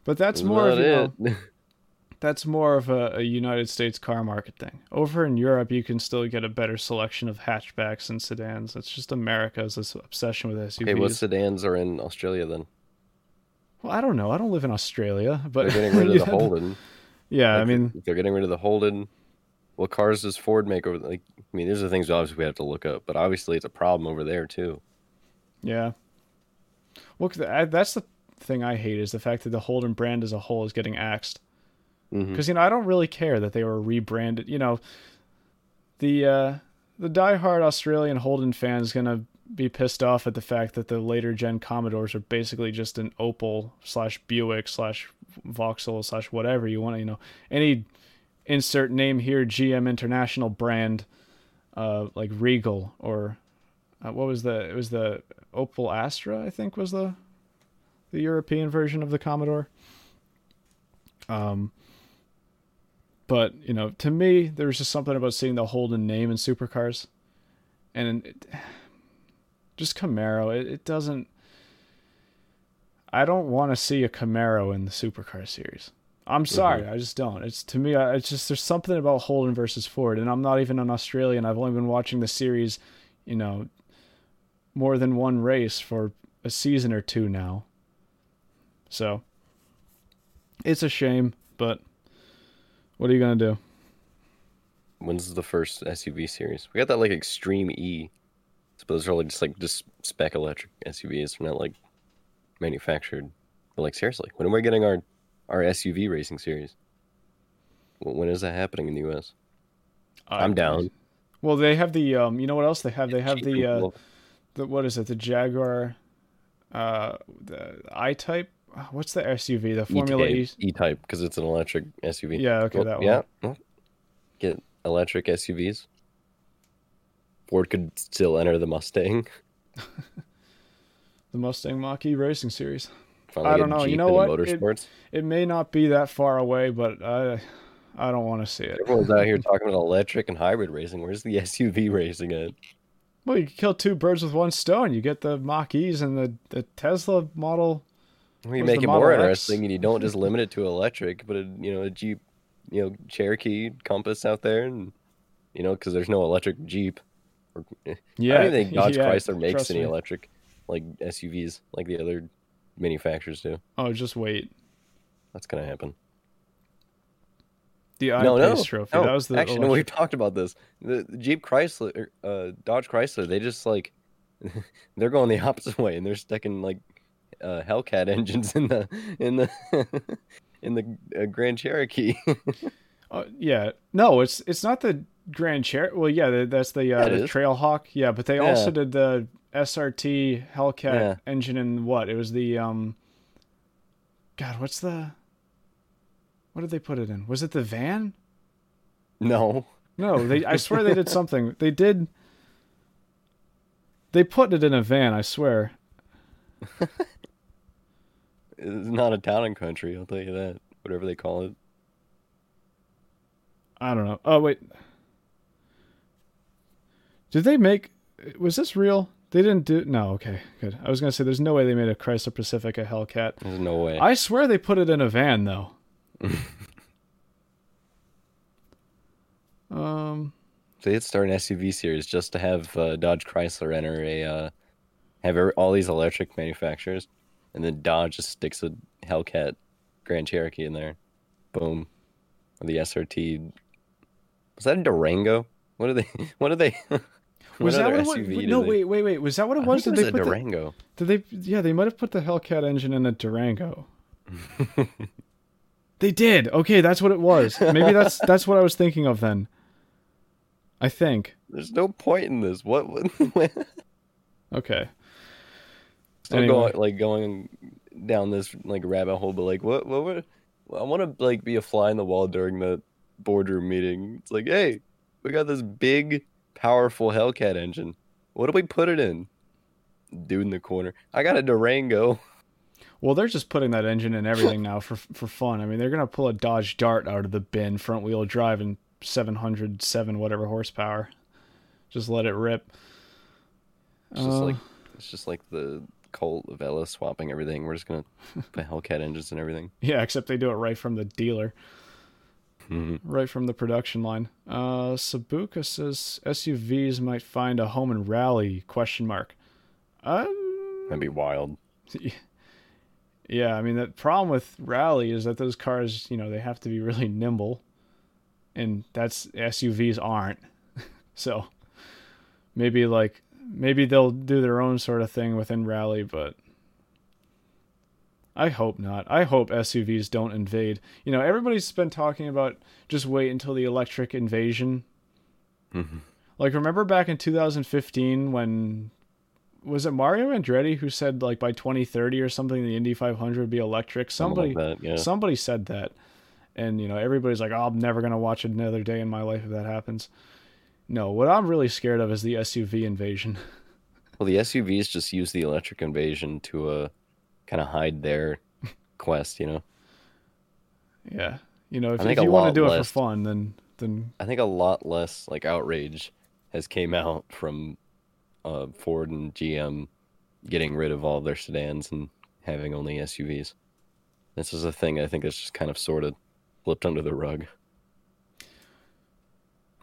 A: But that's more of you know, (laughs) that's more of a, a United States car market thing. Over in Europe, you can still get a better selection of hatchbacks and sedans. It's just America's this obsession with SUVs.
B: okay, what sedans are in Australia then?
A: well, I don't know. I don't live in Australia, but
B: They're getting rid of (laughs) the Holden.
A: Yeah, I mean,
B: they're getting rid of the Holden, what cars does Ford make over? Like, I mean, these are things obviously we have to look up, but obviously it's a problem over there too.
A: yeah. Look, th- that's the thing I hate is the fact that the Holden brand as a whole is getting axed. Because you know I don't really care that they were rebranded. You know, the uh, the diehard Australian Holden fan is gonna be pissed off at the fact that the later gen Commodores are basically just an Opel slash Buick slash Vauxhall slash whatever you want to. You know, any insert name here GM International brand, uh, like Regal or uh, what was the it was the Opel Astra I think was the the European version of the Commodore. Um, but you know, to me, there's just something about seeing the Holden name in supercars, and it, just Camaro. It, it doesn't. I don't want to see a Camaro in the supercar series. I'm sorry, I just don't. It's to me, I, it's just there's something about Holden versus Ford, and I'm not even an Australian. I've only been watching the series, you know, more than one race for a season or two now. So it's a shame, but what are you gonna do?
B: When's the first SUV series? We got that like Extreme E. So those are like just like just spec electric SUVs. They're not like manufactured. But like seriously, when are we getting our our SUV racing series? When is that happening in the US? I'm down.
A: Well, they have the um. You know what else they have? They have the uh, the what is it? The Jaguar, uh, the I Type. Ah, what's the SUV? The Formula E.
B: E-Type, E-Type because it's an electric SUV.
A: Yeah, okay,
B: Well,
A: that one.
B: Yeah, get electric SUVs. Ford could still enter the Mustang. (laughs)
A: The Mustang Mach-E Racing Series.
B: Finally
A: I don't know, you know what? It-
B: Motorsports.
A: It may not be that far away, but I, I don't want to see it.
B: Everyone's out here (laughs) talking about electric and hybrid racing. Where's the (laughs) SUV racing at?
A: Well, you can kill two birds with one stone. You get the Mach-E's and the the Tesla model.
B: You make it more
A: X?
B: interesting, and you don't just limit it to electric, but a, you know a Jeep, you know Cherokee Compass out there, and you know because there's no electric Jeep. Or,
A: Yeah,
B: I don't think Dodge
A: yeah,
B: Chrysler makes any
A: me.
B: electric like SUVs like the other manufacturers do.
A: Oh, just wait.
B: That's gonna happen.
A: The
B: no,
A: I-Pace
B: no,
A: trophy.
B: no.
A: That was the
B: actually no. We've talked about this. The, the Jeep Chrysler, uh, Dodge Chrysler, they just like (laughs) they're going the (laughs) opposite way, and they're sticking like uh, Hellcat (laughs) engines in the in the (laughs) in the uh, Grand Cherokee. (laughs)
A: Uh, yeah, no, it's it's not the Grand Chair. Well, yeah, the, that's the uh,
B: Yeah,
A: the. Trailhawk. Yeah, but they
B: Yeah.
A: also did the SRT Hellcat
B: Yeah.
A: engine in what? It was the um. God, what's the? What did they put it in? Was it the van?
B: no,
A: No, they. I swear they did something. They did. They put it in a van. I swear.
B: It's not a town and country. I'll tell you that. Whatever they call it.
A: I don't know. Oh wait. Did they make? Was this real? They didn't do. No. Okay. Good. I was gonna say there's no way they made a Chrysler Pacifica Hellcat.
B: There's no way.
A: I swear they put it in a van though. (laughs) um.
B: They'd start an SUV series just to have uh, Dodge Chrysler enter a uh, have all these electric manufacturers, and then Dodge just sticks a Hellcat Grand Cherokee in there. Boom. Or the SRT. Was that a Durango? What are they? (laughs) What are they? (laughs) what
A: Was that what?
B: SUV
A: No,
B: they-
A: wait, wait, wait. Was that what it was? Did
B: it
A: they
B: was a
A: put the,
B: Durango.
A: Did they? Yeah, they might have put the Hellcat engine in a Durango. (laughs) they did. Okay, that's what it was. Maybe that's that's what I was thinking of then. I think.
B: There's no point in this. What? what
A: Okay.
B: Still
A: Anyway.
B: going like going down this like rabbit hole, but like what what would I want to like be a fly in the wall during the boardroom meeting. It's like, hey, we got this big, powerful Hellcat engine. What do we put it in? Dude in the corner. I got a Durango.
A: Well, they're just putting that engine in everything now for for fun. I mean, they're gonna pull a Dodge Dart out of the bin, front wheel drive, and 707 whatever horsepower. Just let it rip.
B: It's just
A: Uh,
B: like it's just like the Colt of Ella swapping everything. We're just gonna (laughs) put Hellcat engines and everything.
A: Yeah, except they do it right from the dealer,
B: Mhm.
A: right from the production line. Uh, Sabuka says SUVs might find a home in rally? Question mark. Uh,
B: That'd be wild. (laughs)
A: yeah. I mean, the problem with rally is that those cars, you know, they have to be really nimble, and that's SUVs aren't. (laughs) so maybe like maybe they'll do their own sort of thing within rally, but I hope not. I hope SUVs don't invade. You know, everybody's been talking about just wait until the electric invasion.
B: Mhm.
A: Like, remember back in 2015 when was it Mario Andretti who said like by 2030 or something the Indy 500 would be electric? Somebody,
B: like that, yeah.
A: somebody said that, and you know everybody's like, oh, I'm never gonna watch another day in my life if that happens. No, what I'm really scared of is the SUV invasion. (laughs)
B: Well, the SUVs just use the electric invasion to uh, kind of hide their quest, you know.
A: yeah, you know, if, if you want to do it for fun, then then
B: I think a lot less like outrage has came out from uh, Ford and GM getting rid of all their sedans and having only SUVs. This is a thing I think that's just kind of sort of flipped under the rug.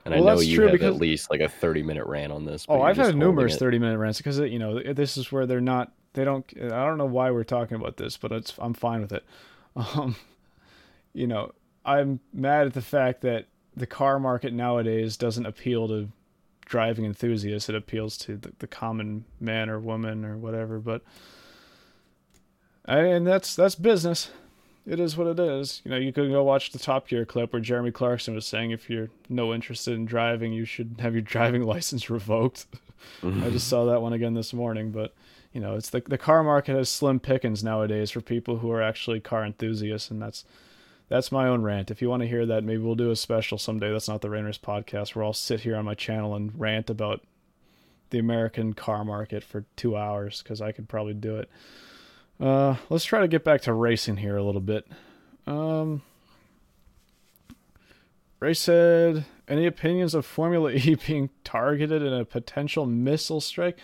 B: And I
A: Well,
B: know
A: that's
B: you
A: true
B: have
A: because-
B: at least like a 30 minute rant on this.
A: Oh, I've had numerous
B: it.
A: 30 minute rants because, you know, this is where they're not, they don't, I don't know why we're talking about this, but it's, I'm fine with it. (laughs) Um, you know, I'm mad at the fact that the car market nowadays doesn't appeal to driving enthusiasts. It appeals to the, the common man or woman or whatever, but, I, and that's, that's business. It is what it is. You know, you could go watch the Top Gear clip where Jeremy Clarkson was saying if you're no interested in driving, you should have your (laughs) driving license revoked. I just saw that one again this morning, but you know, it's the the car market has slim pickings nowadays for people who are actually car enthusiasts, and that's that's my own rant. If you want to hear that, maybe we'll do a special someday. That's not the Rainers podcast where I'll sit here on my channel and rant about the American car market for two hours because I could probably do it. Uh, let's try to get back to racing here a little bit. Um, Ray said, "Any opinions of Formula E (laughs) being targeted in a potential missile strike?"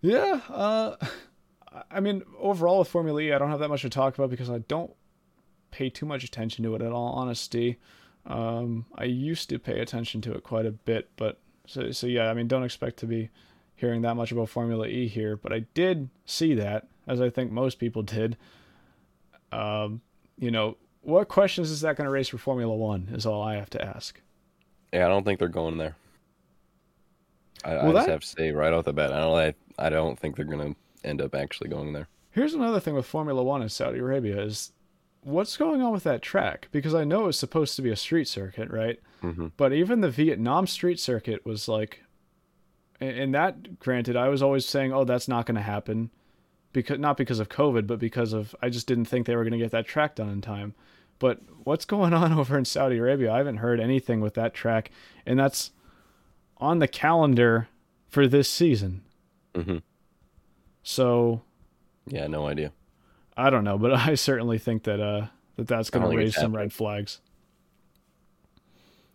A: Yeah, uh, I mean, overall with Formula E, I don't have that much to talk about because I don't pay too much attention to it. In all honesty, um, I used to pay attention to it quite a bit, but so so yeah, I mean, don't expect to be hearing that much about Formula E here. But I did see that, as I think most people did. Um, you know, what questions is that going to raise for Formula One? Is all I have to ask.
B: Yeah, I don't think they're going there. I, I just
A: that-
B: have to say right off the bat, I don't. I, I don't think they're gonna end up actually going there.
A: Here's another thing with Formula One in Saudi Arabia is what's going on with that track? Because I know it's supposed to be a street circuit, right?
B: hmm
A: But even the Vietnam street circuit was like, and- that granted, I was always saying, oh, that's not going to happen, because not because of COVID, but because of I just didn't think they were going to get that track done in time. But what's going on (laughs) over in Saudi Arabia? I haven't heard anything with that track, and that's on the calendar for this season.
B: hmm
A: So
B: Yeah, no idea.
A: I don't know, but (laughs) I certainly think that uh that that's going to raise some
B: happening.
A: red flags.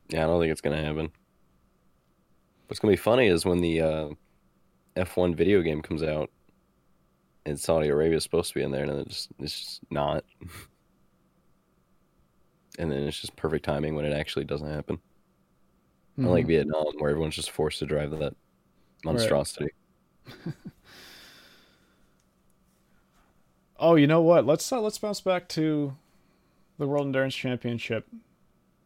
B: Yeah, I don't think it's gonna happen. What's gonna be funny is when the uh, F1 video game comes out, and Saudi Arabia is supposed to be in there, and then it's just, it's just not. (laughs) and then it's just perfect timing when it actually doesn't happen. Unlike
A: Mhm.
B: Vietnam, where everyone's just forced to drive that monstrosity.
A: Oh, you know what? Let's uh, let's bounce back to the World Endurance Championship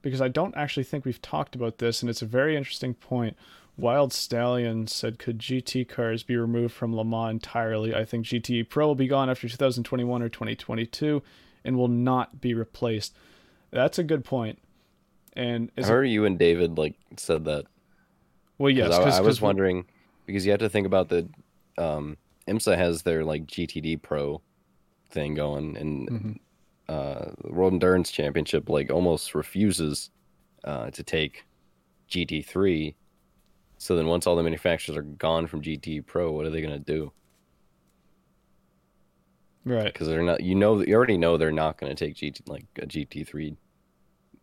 A: because I don't actually think we've talked about this, and it's a very interesting point. Wild Stallion said, "Could GT cars be removed from Le Mans entirely? I think GTE Pro will be gone after 2021 or 2022, and will not be replaced." That's a good point. And
B: I
A: is
B: heard you and David like said that.
A: Well, yes,
B: I, I
A: 'cause-
B: was
A: 'cause-
B: wondering because you have to think about the um, IMSA has their like GTD Pro thing going, and
A: Mhm.
B: uh, the World Endurance Championship like almost refuses uh, to take GT3. So then, once all the manufacturers are gone from GT Pro, what are they gonna do?
A: right.
B: Because they're not. You know, you already know they're not gonna take GT like a GT3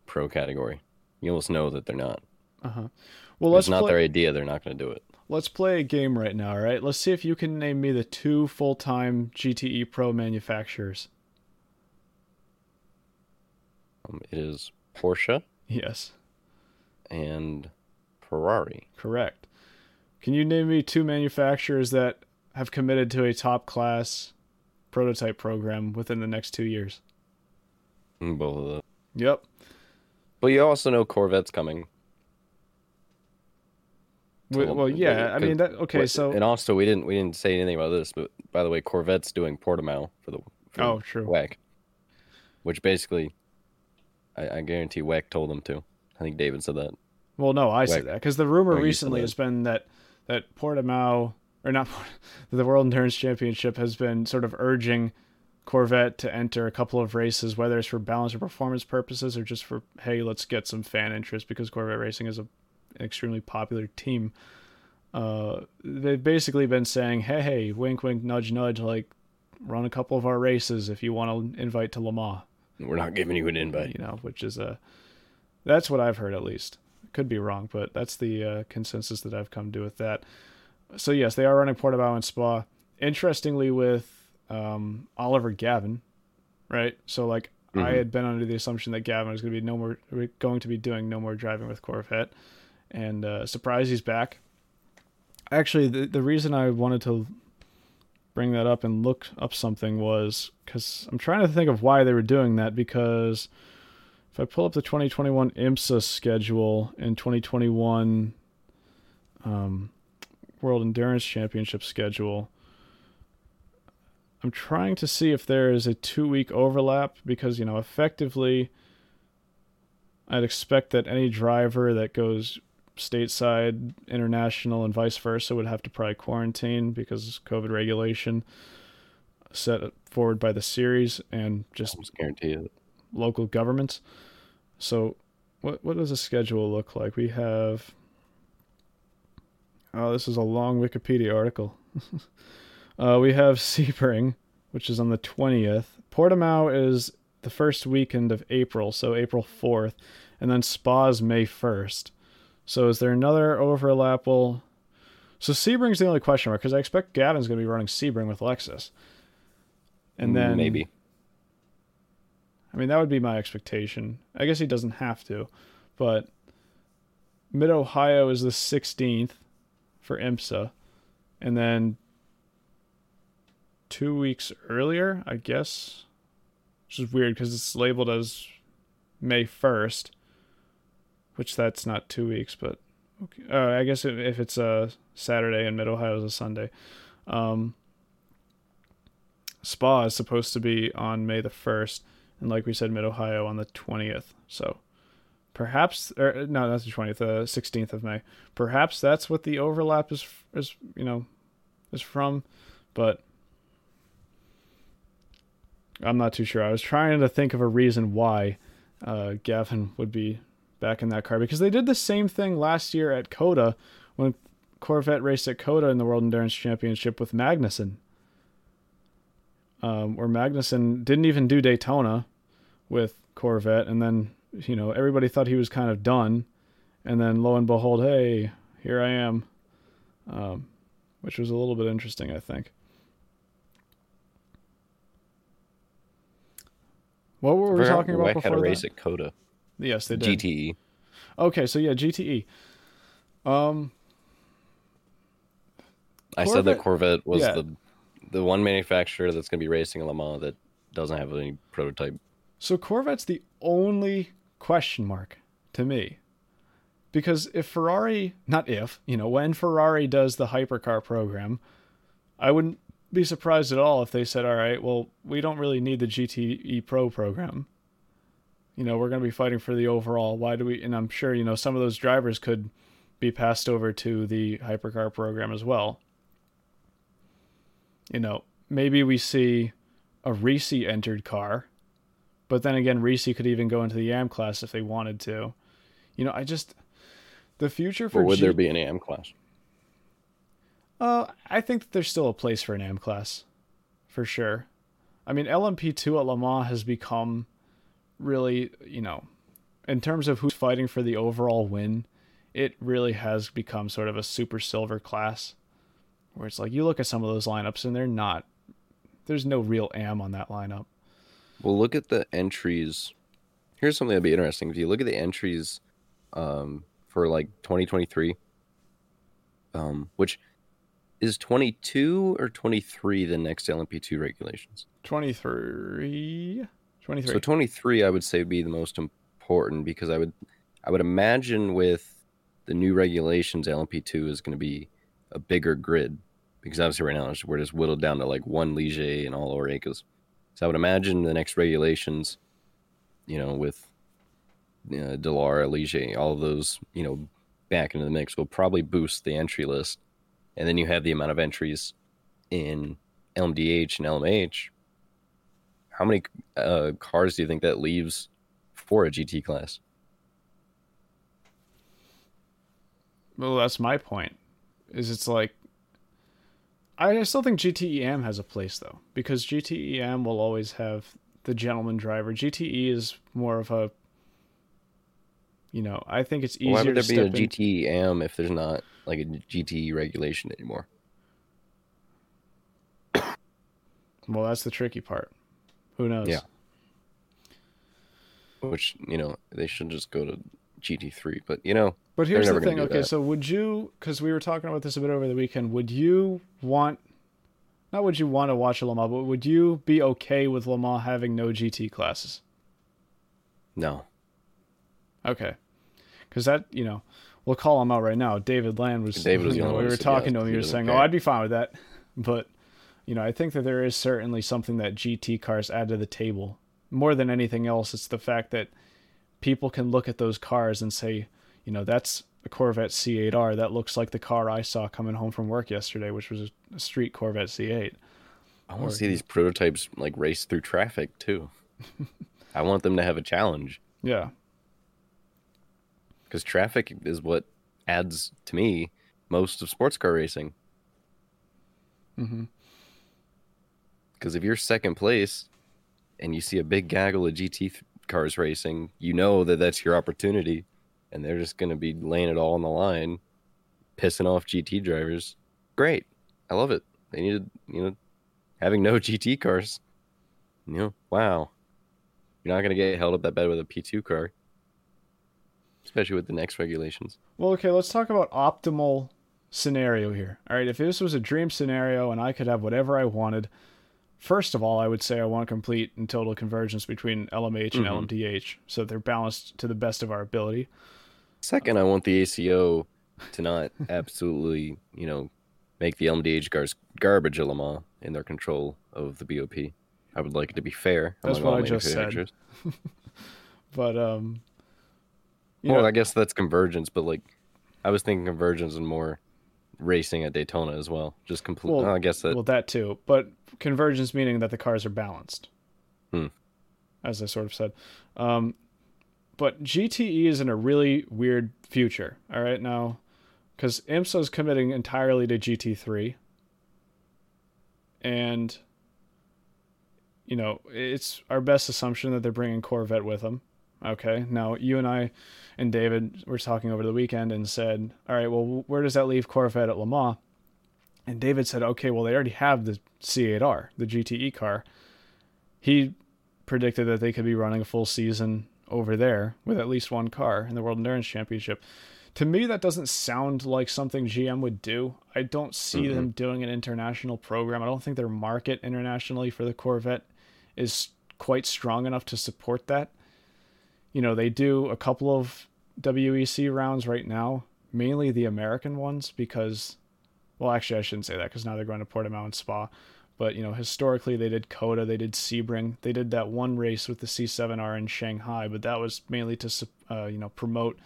B: Pro category. You almost know that they're not.
A: Uh huh. Well,
B: it's not
A: play-
B: their idea. They're not gonna do it.
A: Let's play a game right now, all right? Let's see if you can name me the two full time GTE Pro manufacturers.
B: Um, it is Porsche
A: Yes,
B: and Ferrari.
A: correct. Can you name me two manufacturers that have committed to a top class prototype program within the next two years?
B: Both of them.
A: Yep.
B: But you also know Corvette's coming.
A: Well, well yeah, I mean that. Okay, so
B: and also we didn't we didn't say anything about this, but by the way, Corvette's doing Portimao for the for
A: oh true
B: WEC, which basically, I, I guarantee WEC told them to. I think David said that.
A: Well, no, I said that because the rumor recently has been that that Portimao or not (laughs) the World Endurance Championship has been sort of urging Corvette to enter a couple of races, whether it's for balance or performance purposes or just for hey, let's get some fan interest because Corvette Racing is a, an extremely popular team. Uh, they've basically been saying, hey, hey, wink, wink, nudge, nudge, like run a couple of our races if you want to invite to Le Mans.
B: We're not giving you an invite,
A: you know, which is a that's what I've heard at least. Could be wrong, but that's the uh, consensus that I've come to with that. So yes, they are running Portimao and Spa. Interestingly, with um, Oliver Gavin, right? So like mm-hmm. I had been under the assumption that Gavin was going to be no more going to be doing no more driving with Corvette, and uh, surprise, he's back. Actually, the the reason I wanted to bring that up and look up something was because I'm trying to think of why they were doing that because if I pull up the 2021 IMSA schedule and 2021 um, World Endurance Championship schedule, I'm trying to see if there is a two week overlap because, you know, effectively, I'd expect that any driver that goes stateside, international, and vice versa would have to probably quarantine because COVID regulation set forward by the series and just
B: guarantee it.
A: local governments. So, what what does a schedule look like? We have. Oh, this is a long Wikipedia article. (laughs) uh, we have (laughs) Sebring, which is on the twentieth. Portimao is the first weekend of April, so April fourth, and then Spa's May first. So, is there another overlap? Well, so Sebring's the only question mark because I expect Gavin's going to be running Sebring with Lexus, and then
B: maybe
A: I mean, that would be my expectation. I guess he doesn't have to, but Mid Ohio is the 16th for IMSA, and then two weeks earlier, I guess, which is weird because it's labeled as May 1st, which that's not two weeks, but okay. Uh, I guess if it's a Saturday and Mid Ohio is a Sunday. Um, Spa is supposed to be on May the 1st and like we said, Mid Ohio on the twentieth. So perhaps, or no, that's the twentieth, the uh, sixteenth of May. Perhaps that's what the overlap is is you know is from, but I'm not too sure. I was trying to think of a reason why uh, Gavin would be back in that car because they did the same thing last year at COTA when Corvette raced at COTA in the World Endurance Championship with Magnussen um, where Magnussen didn't even do Daytona with Corvette, and then you know everybody thought he was kind of done, and then lo and behold, hey, here I am, um, which was a little bit interesting, I think. What were we talking about before
B: had a
A: race
B: that? at COTA.
A: Yes, they did.
B: GTE.
A: Okay, so yeah, GTE. Um,
B: I said that Corvette was yeah. the the one manufacturer that's going to be racing Le Mans that doesn't have any prototype.
A: So Corvette's the only question mark to me. Because if Ferrari, not if, you know, when Ferrari does the hypercar program, I wouldn't be surprised at all if they said, all right, well, we don't really need the GTE Pro program. You know, we're going to be fighting for the overall. Why do we? And I'm sure, you know, some of those drivers could be passed over to the hypercar program as well you know, maybe we see a Risi entered car, but then again, Risi could even go into the AM class if they wanted to. You know, I just the future for.
B: Or would G- there be an AM class?
A: Uh, I think that there's still a place for an AM class, for sure. I mean, LMP2 at Le Mans has become really, you know, in terms of who's fighting for the overall win, it really has become sort of a super silver class where it's like you look at some of those lineups and they're not there's no real am on that lineup.
B: Well, look at the entries. Here's something that'd be interesting. If you look at the entries um, for like 2023, um, which is 22 or 23 the next LMP2 regulations?
A: 23. 23.
B: So 23 I would say would be the most important because I would I would imagine with the new regulations, LMP2 is going to be a bigger grid because obviously right now we're just whittled down to like one Ligier and all our Orecas. So I would imagine the next regulations, you know, with you know, Dallara, Ligier, all of those, you know, back into the mix will probably boost the entry list. And then you have the amount of entries in LMDH and LMH. How many uh, cars do you think that leaves for a GT class?
A: Well, that's my point. Is it's like I still think GTE Am has a place though, because GTE Am will always have the gentleman driver. GTE is more of a you know, I think it's easier. Why would
B: there be a GTE Am if there's not like a GTE regulation anymore? (coughs)
A: well, that's the tricky part. Who knows?
B: Yeah. Which you know they should just go to GT3, but you know.
A: But here's the thing. Okay, that. so would you? Because we were talking about this a bit over the weekend. Would you want? Not would you want to watch Mans, but would you be okay with Le Mans having no GT classes?
B: No.
A: Okay, because that you know we'll call him out right now. David Land was. David was you know, we were talking to him. He was saying, okay. "Oh, I'd be fine with that," (laughs) but you know I think that there is certainly something that GT cars add to the table. More than anything else, it's the fact that people can look at those cars and say, you know, that's a Corvette C8R. That looks like the car I saw coming home from work yesterday, which was a street Corvette C8.
B: I want to see these prototypes like race through traffic too. (laughs) I want them to have a challenge.
A: Yeah.
B: Because traffic is what adds to me most of sports car racing.
A: Mm-hmm.
B: Because if you're second place and you see a big gaggle of GT cars racing, you know that that's your opportunity, and they're just going to be laying it all on the line, pissing off GT drivers. Great, I love it. They needed, you know, having no (laughs) GT cars. You know, wow, you're not going to get held up that bad with a P2 car, especially with the next regulations.
A: Well, okay, let's talk about optimal scenario here. All right, if this was a dream scenario and I could have whatever I wanted, First of all, I would say I want complete and total convergence between LMH and mm-hmm. LMDH so they're balanced to the best of our ability.
B: Second, I want the ACO to not absolutely, you know, make the LMDH cars garbage Lamar in their control of the BOP. I would like it to be fair.
A: That's what I just said. (laughs) but um,
B: well, know, I guess that's convergence, but like, I was thinking convergence and more racing at Daytona as well. Just complete. Well, I guess that.
A: Well, that too, but convergence meaning that the cars are balanced.
B: Hmm.
A: As I sort of said, um, but GTE is in a really weird future. All right now, because IMSA is committing entirely to GT3, and you know it's our best assumption that they're bringing Corvette with them. Okay, now you and I and David were talking over the weekend and said, "All right, well, where does that leave Corvette at Le Mans?" And David said, "Okay, well, they already have the C8R, the GTE car." He predicted that they could be running a full season over there with at least one car in the World Endurance Championship. To me, that doesn't sound like something GM would do. I don't see mm-hmm. them doing an international program. I don't think their market internationally for the Corvette is quite strong enough to support that you know, they do a couple of WEC rounds right now, mainly the American ones because, well, actually, I shouldn't say that because now they're going to Portimao and Spa. But, you know, historically they did COTA, they did Sebring, they did that one race with the C7R in Shanghai, but that was mainly to, uh, you know, promote,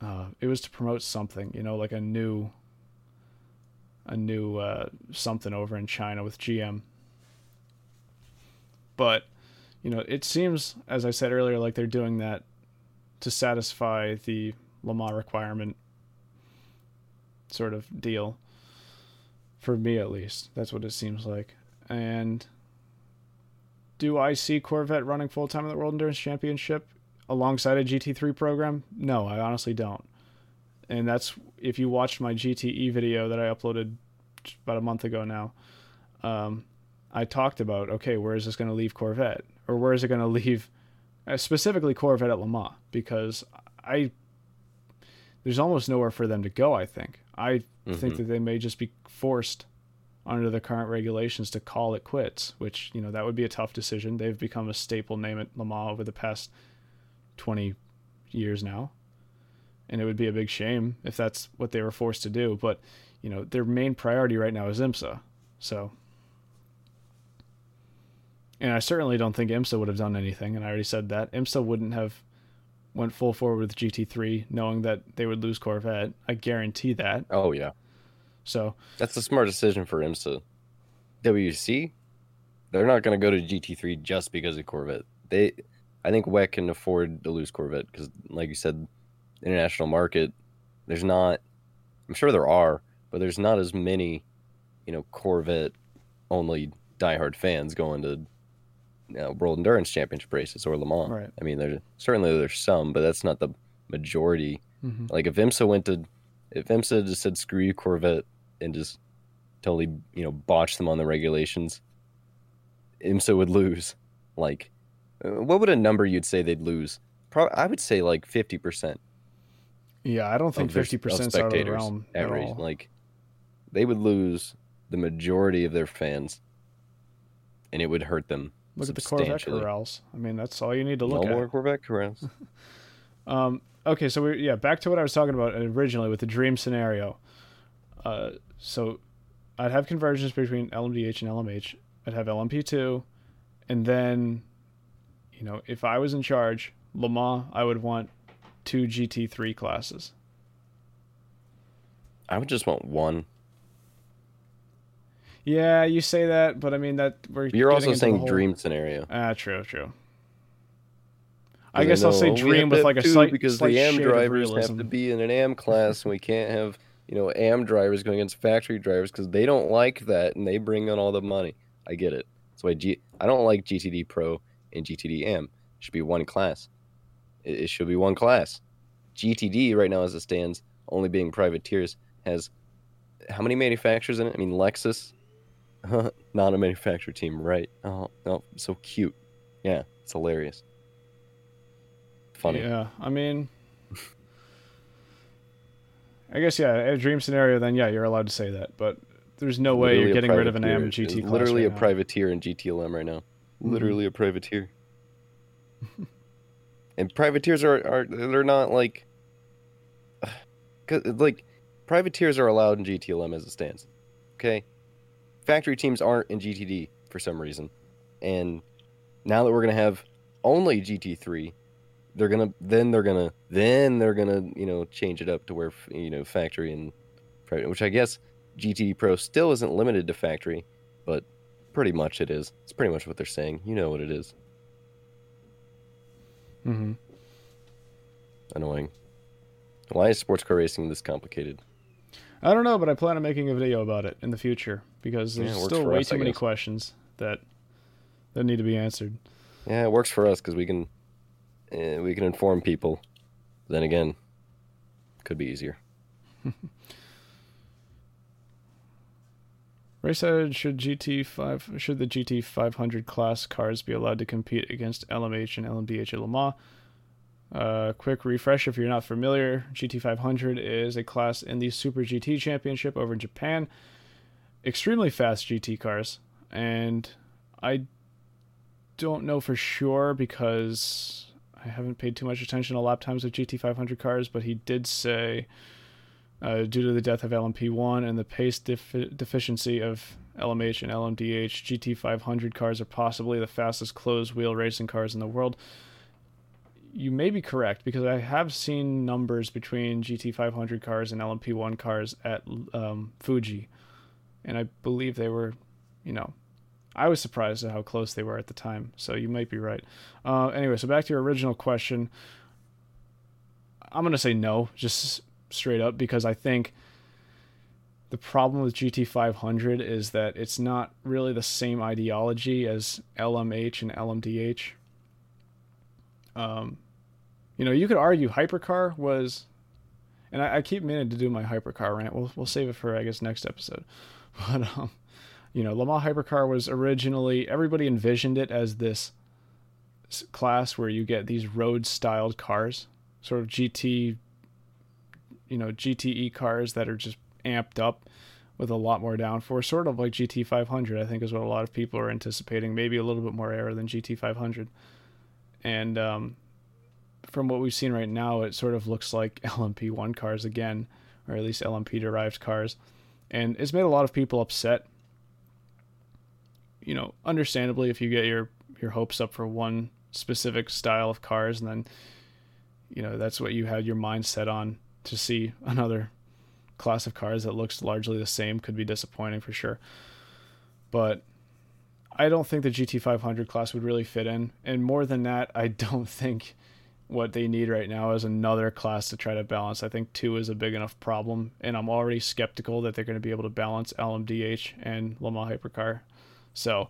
A: uh, it was to promote something, you know, like a new, a new uh, something over in China with GM. But, you know, it seems, as I said earlier, like they're doing that to satisfy the Le Mans requirement sort of deal. For me, at least, that's what it seems like. And do I see Corvette running full time in the World Endurance Championship alongside a GT3 program? No, I honestly don't. And that's if you watched my GTE video that I uploaded about a month ago now. Um, I talked about okay, where is this going to leave Corvette? or where is it going (laughs) to leave uh, specifically Corvette at Le Mans? Because I there's almost nowhere for them to go. I think I mm-hmm. think that they may just be forced under the current regulations to call it quits, which you know that would be a tough decision. They've become a staple name at Le Mans over the past twenty years now, and it would be a big shame if that's what they were forced to do. But you know, their main priority right now is IMSA, so. And I certainly don't think IMSA would have done anything, and I already said that IMSA wouldn't have went full forward with GT3, knowing that they would lose Corvette. I guarantee that.
B: Oh yeah.
A: So
B: that's a smart decision for IMSA. WEC, they're not going to go to GT3 just because of Corvette. They, I think WEC can afford to lose Corvette because, like you said, international market, there's not. I'm sure there are, but there's not as many, you know, Corvette only diehard fans going to you know, World Endurance Championship races or Le Mans.
A: Right.
B: I mean, there's certainly there's some, but that's not the majority.
A: mm-hmm.
B: Like if IMSA went to, if IMSA just said screw you Corvette and just totally you know botch them on the regulations, IMSA would lose. Like, uh, what would a number you'd say they'd lose? Pro- I would say like fifty percent.
A: yeah, I don't think fifty
B: of
A: percent out of the
B: spectators
A: realm
B: at
A: at
B: race.
A: all.
B: Like, they would lose the majority of their fans, and it would hurt them.
A: Look at the Corvette corrals. I mean, that's all you need to look
B: no
A: at.
B: more Corvette corrals. (laughs) (laughs)
A: Um, okay, so we yeah, back to what I was talking about originally with the dream scenario. Uh, so I'd have convergence between LMDH and LMH. I'd have LMP2, and then, you know, if I was in charge, Le Mans, I would want two GT3 classes.
B: I would just want one.
A: Yeah, you say that, but I mean that we're.
B: You're also saying
A: whole-
B: dream scenario.
A: Ah, true, true. I guess I'll say dream with like a slight
B: because
A: slight
B: the AM drivers have to be in an AM class, and we can't have you know AM drivers going against factory drivers because they don't like that and they bring in all the money. I get it. That's why G- I don't like GTD Pro and GTD AM. It should be one class. It, it should be one class. GTD right now, as it stands, only being privateers, has how many manufacturers in it? I mean, Lexus, (laughs) not a manufacturer team, right? Oh, oh, so cute. Yeah, it's hilarious. Funny.
A: Yeah, I mean, (laughs) I guess yeah. A dream scenario, then yeah, you're allowed to say that, but there's no way you're getting rid of an. AM GT class.
B: Literally
A: right
B: a
A: now.
B: privateer in GTLM right now.
A: Mhm.
B: Literally a privateer. (laughs) and privateers are, are they're not like (sighs) 'cause, like privateers are allowed in GTLM as it stands. Okay? Factory teams aren't in GTD for some reason. And now that we're going to have only GT3, they're going to then they're going to then they're going to, you know, change it up to where you know factory and private, which I guess GTD Pro still isn't limited to factory, but pretty much it is. It's pretty much what they're saying. You know what it is.
A: Mhm.
B: Annoying. Why is sports car racing this complicated?
A: I don't know, but I plan on making a video about it in the future because there's
B: works
A: still way
B: us,
A: too many questions that that need to be answered.
B: Yeah, it works for us because we can uh, we can inform people. Then again, could be easier. (laughs)
A: Race said, should GT five should the GT five hundred class cars be allowed to compete against LMH and LMDH at Le Mans? Uh, quick refresh if you're not familiar, GT five hundred is a class in the Super GT Championship over in Japan. Extremely fast GT cars, and I don't know for sure because I haven't paid too much attention to lap times of GT five hundred cars, but he did say uh, due to the death of LMP1 and the pace defi- deficiency of LMH and LMDH, GT500 cars are possibly the fastest closed wheel racing cars in the world. You may be correct because I have seen numbers between GT500 cars and LMP1 cars at um, Fuji, and I believe they were, you know, I was surprised at how close they were at the time. So you might be right. Uh, anyway, so back to your original question. I'm gonna say no, just straight up because I think the problem with GT500 is that it's not really the same ideology as LMH and LMDH. Um, you know, you could argue Hypercar was, and I, I keep meaning to do my Hypercar rant. We'll we'll save it for I guess next episode. (laughs) But um, you know, Le Mans Hypercar was originally everybody envisioned it as this class where you get these road-styled cars, sort of GT you know GTE cars that are just amped up with a lot more downforce, sort of like GT500. I think is what a lot of people are anticipating. Maybe a little bit more air than GT500. And um, from what we've seen right now, it sort of looks like (laughs) LMP1 cars again, or at least LMP derived cars. And it's made a lot of people upset. You know, understandably, if you get your, your hopes up for one specific style of cars and then, you know, that's what you had your mind set on to see (laughs) another class of cars that looks largely the same could be disappointing for sure. But I don't think the GT500 class would really fit in. And more than that, I (laughs) don't think what they need right now is another class to try to balance. I think two is a big enough problem, and I'm already skeptical that they're going to be able to balance LMDH and Le Mans Hypercar. So,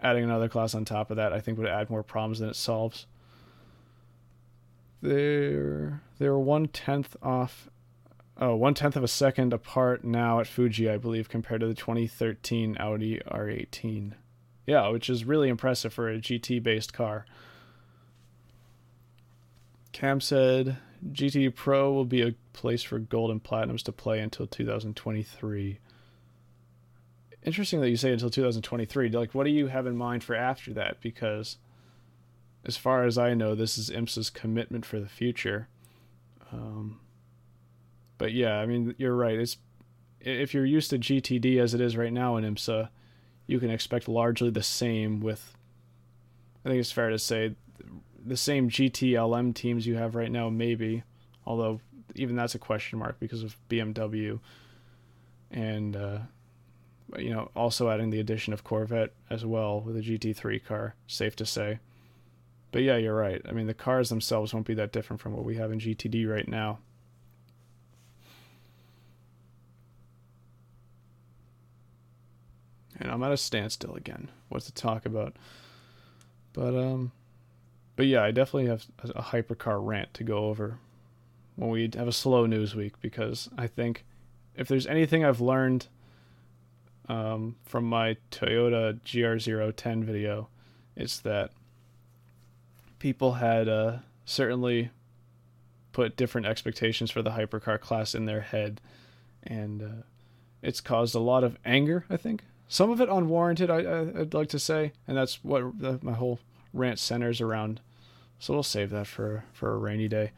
A: adding another class on top of that, I think would add more problems than it solves. They're they're one tenth off, oh one tenth of a second apart now at Fuji, I believe, compared to the 2013 Audi R18. Yeah, which is really impressive for a GT based car. Cam said GT Pro will be a place for gold and platinums to play until 2023. Interesting that you say until 2023. Like, what do you have in mind for after that? Because, as far as I know, this is IMSA's commitment for the future. Um, but yeah, I mean, you're right. It's if you're used to GTD as it is right now in IMSA, you can expect largely the same. With, I think it's fair to say, the same GTLM teams you have right now, maybe. Although even that's a question mark because of BMW, and uh, you know also adding the addition of Corvette as well with a GT3 car. Safe to say. But yeah, you're right. I mean, the cars themselves won't be that different from what we have in GTD right now. And I'm at a standstill again. What to talk about? But um, but yeah, I definitely have a hypercar rant to go over when we have a slow news week because I think if there's anything I've learned um, from my Toyota GR010 video, it's that people had uh, certainly put different expectations for the hypercar class in their head, and uh, it's caused a lot of anger. I think some of it unwarranted. I, I would like to say, and that's what the, my whole rant centers around. So we'll save that for for a rainy day.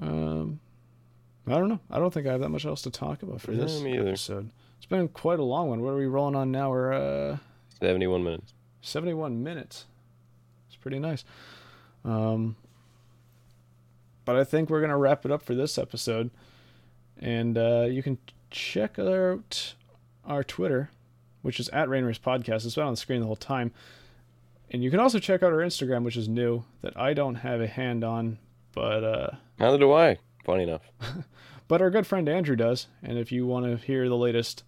A: Um, I don't know. I don't think I have that much else to talk about for
B: Yeah,
A: this episode. It's been quite a long one. What are we rolling on now? We're uh,
B: 71 minutes.
A: 71 minutes. It's pretty nice. Um, but I think we're going to wrap it up for this episode. And uh, you can check out our Twitter, which is at Rain Race Podcast. It's been on the screen the whole time. And you can also check out our Instagram, which is new, that I don't have a hand on, but uh,
B: Neither do I. Funny enough. (laughs) (laughs)
A: but our good friend Andrew does. And if you want to hear the latest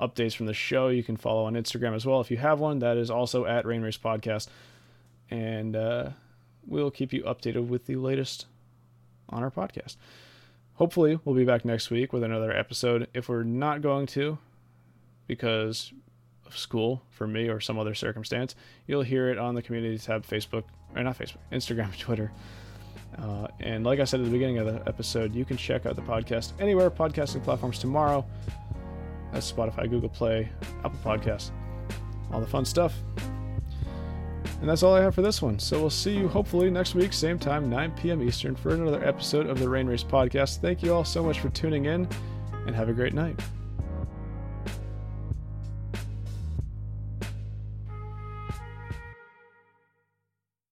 A: updates from the show, you can follow on Instagram as well. If you have one, that is also at Rain Race Podcast. And uh, we'll keep you updated with the latest on our podcast. Hopefully, we'll be back next week with another episode. If we're not going to, because of school for me or some other circumstance, you'll hear it on the community tab, Facebook, or not Facebook, (laughs) Instagram, (laughs) Twitter. Uh, and like I said at the beginning of the episode, you can check out the podcast anywhere podcasting platforms tomorrow. That's Spotify, Google Play, Apple Podcasts, all the fun stuff. And that's all I have for this one. So we'll see you hopefully next week, same time, 9 p.m. Eastern, for another episode of the Rain Race Podcast. Thank you all so much for tuning in, and have a great night.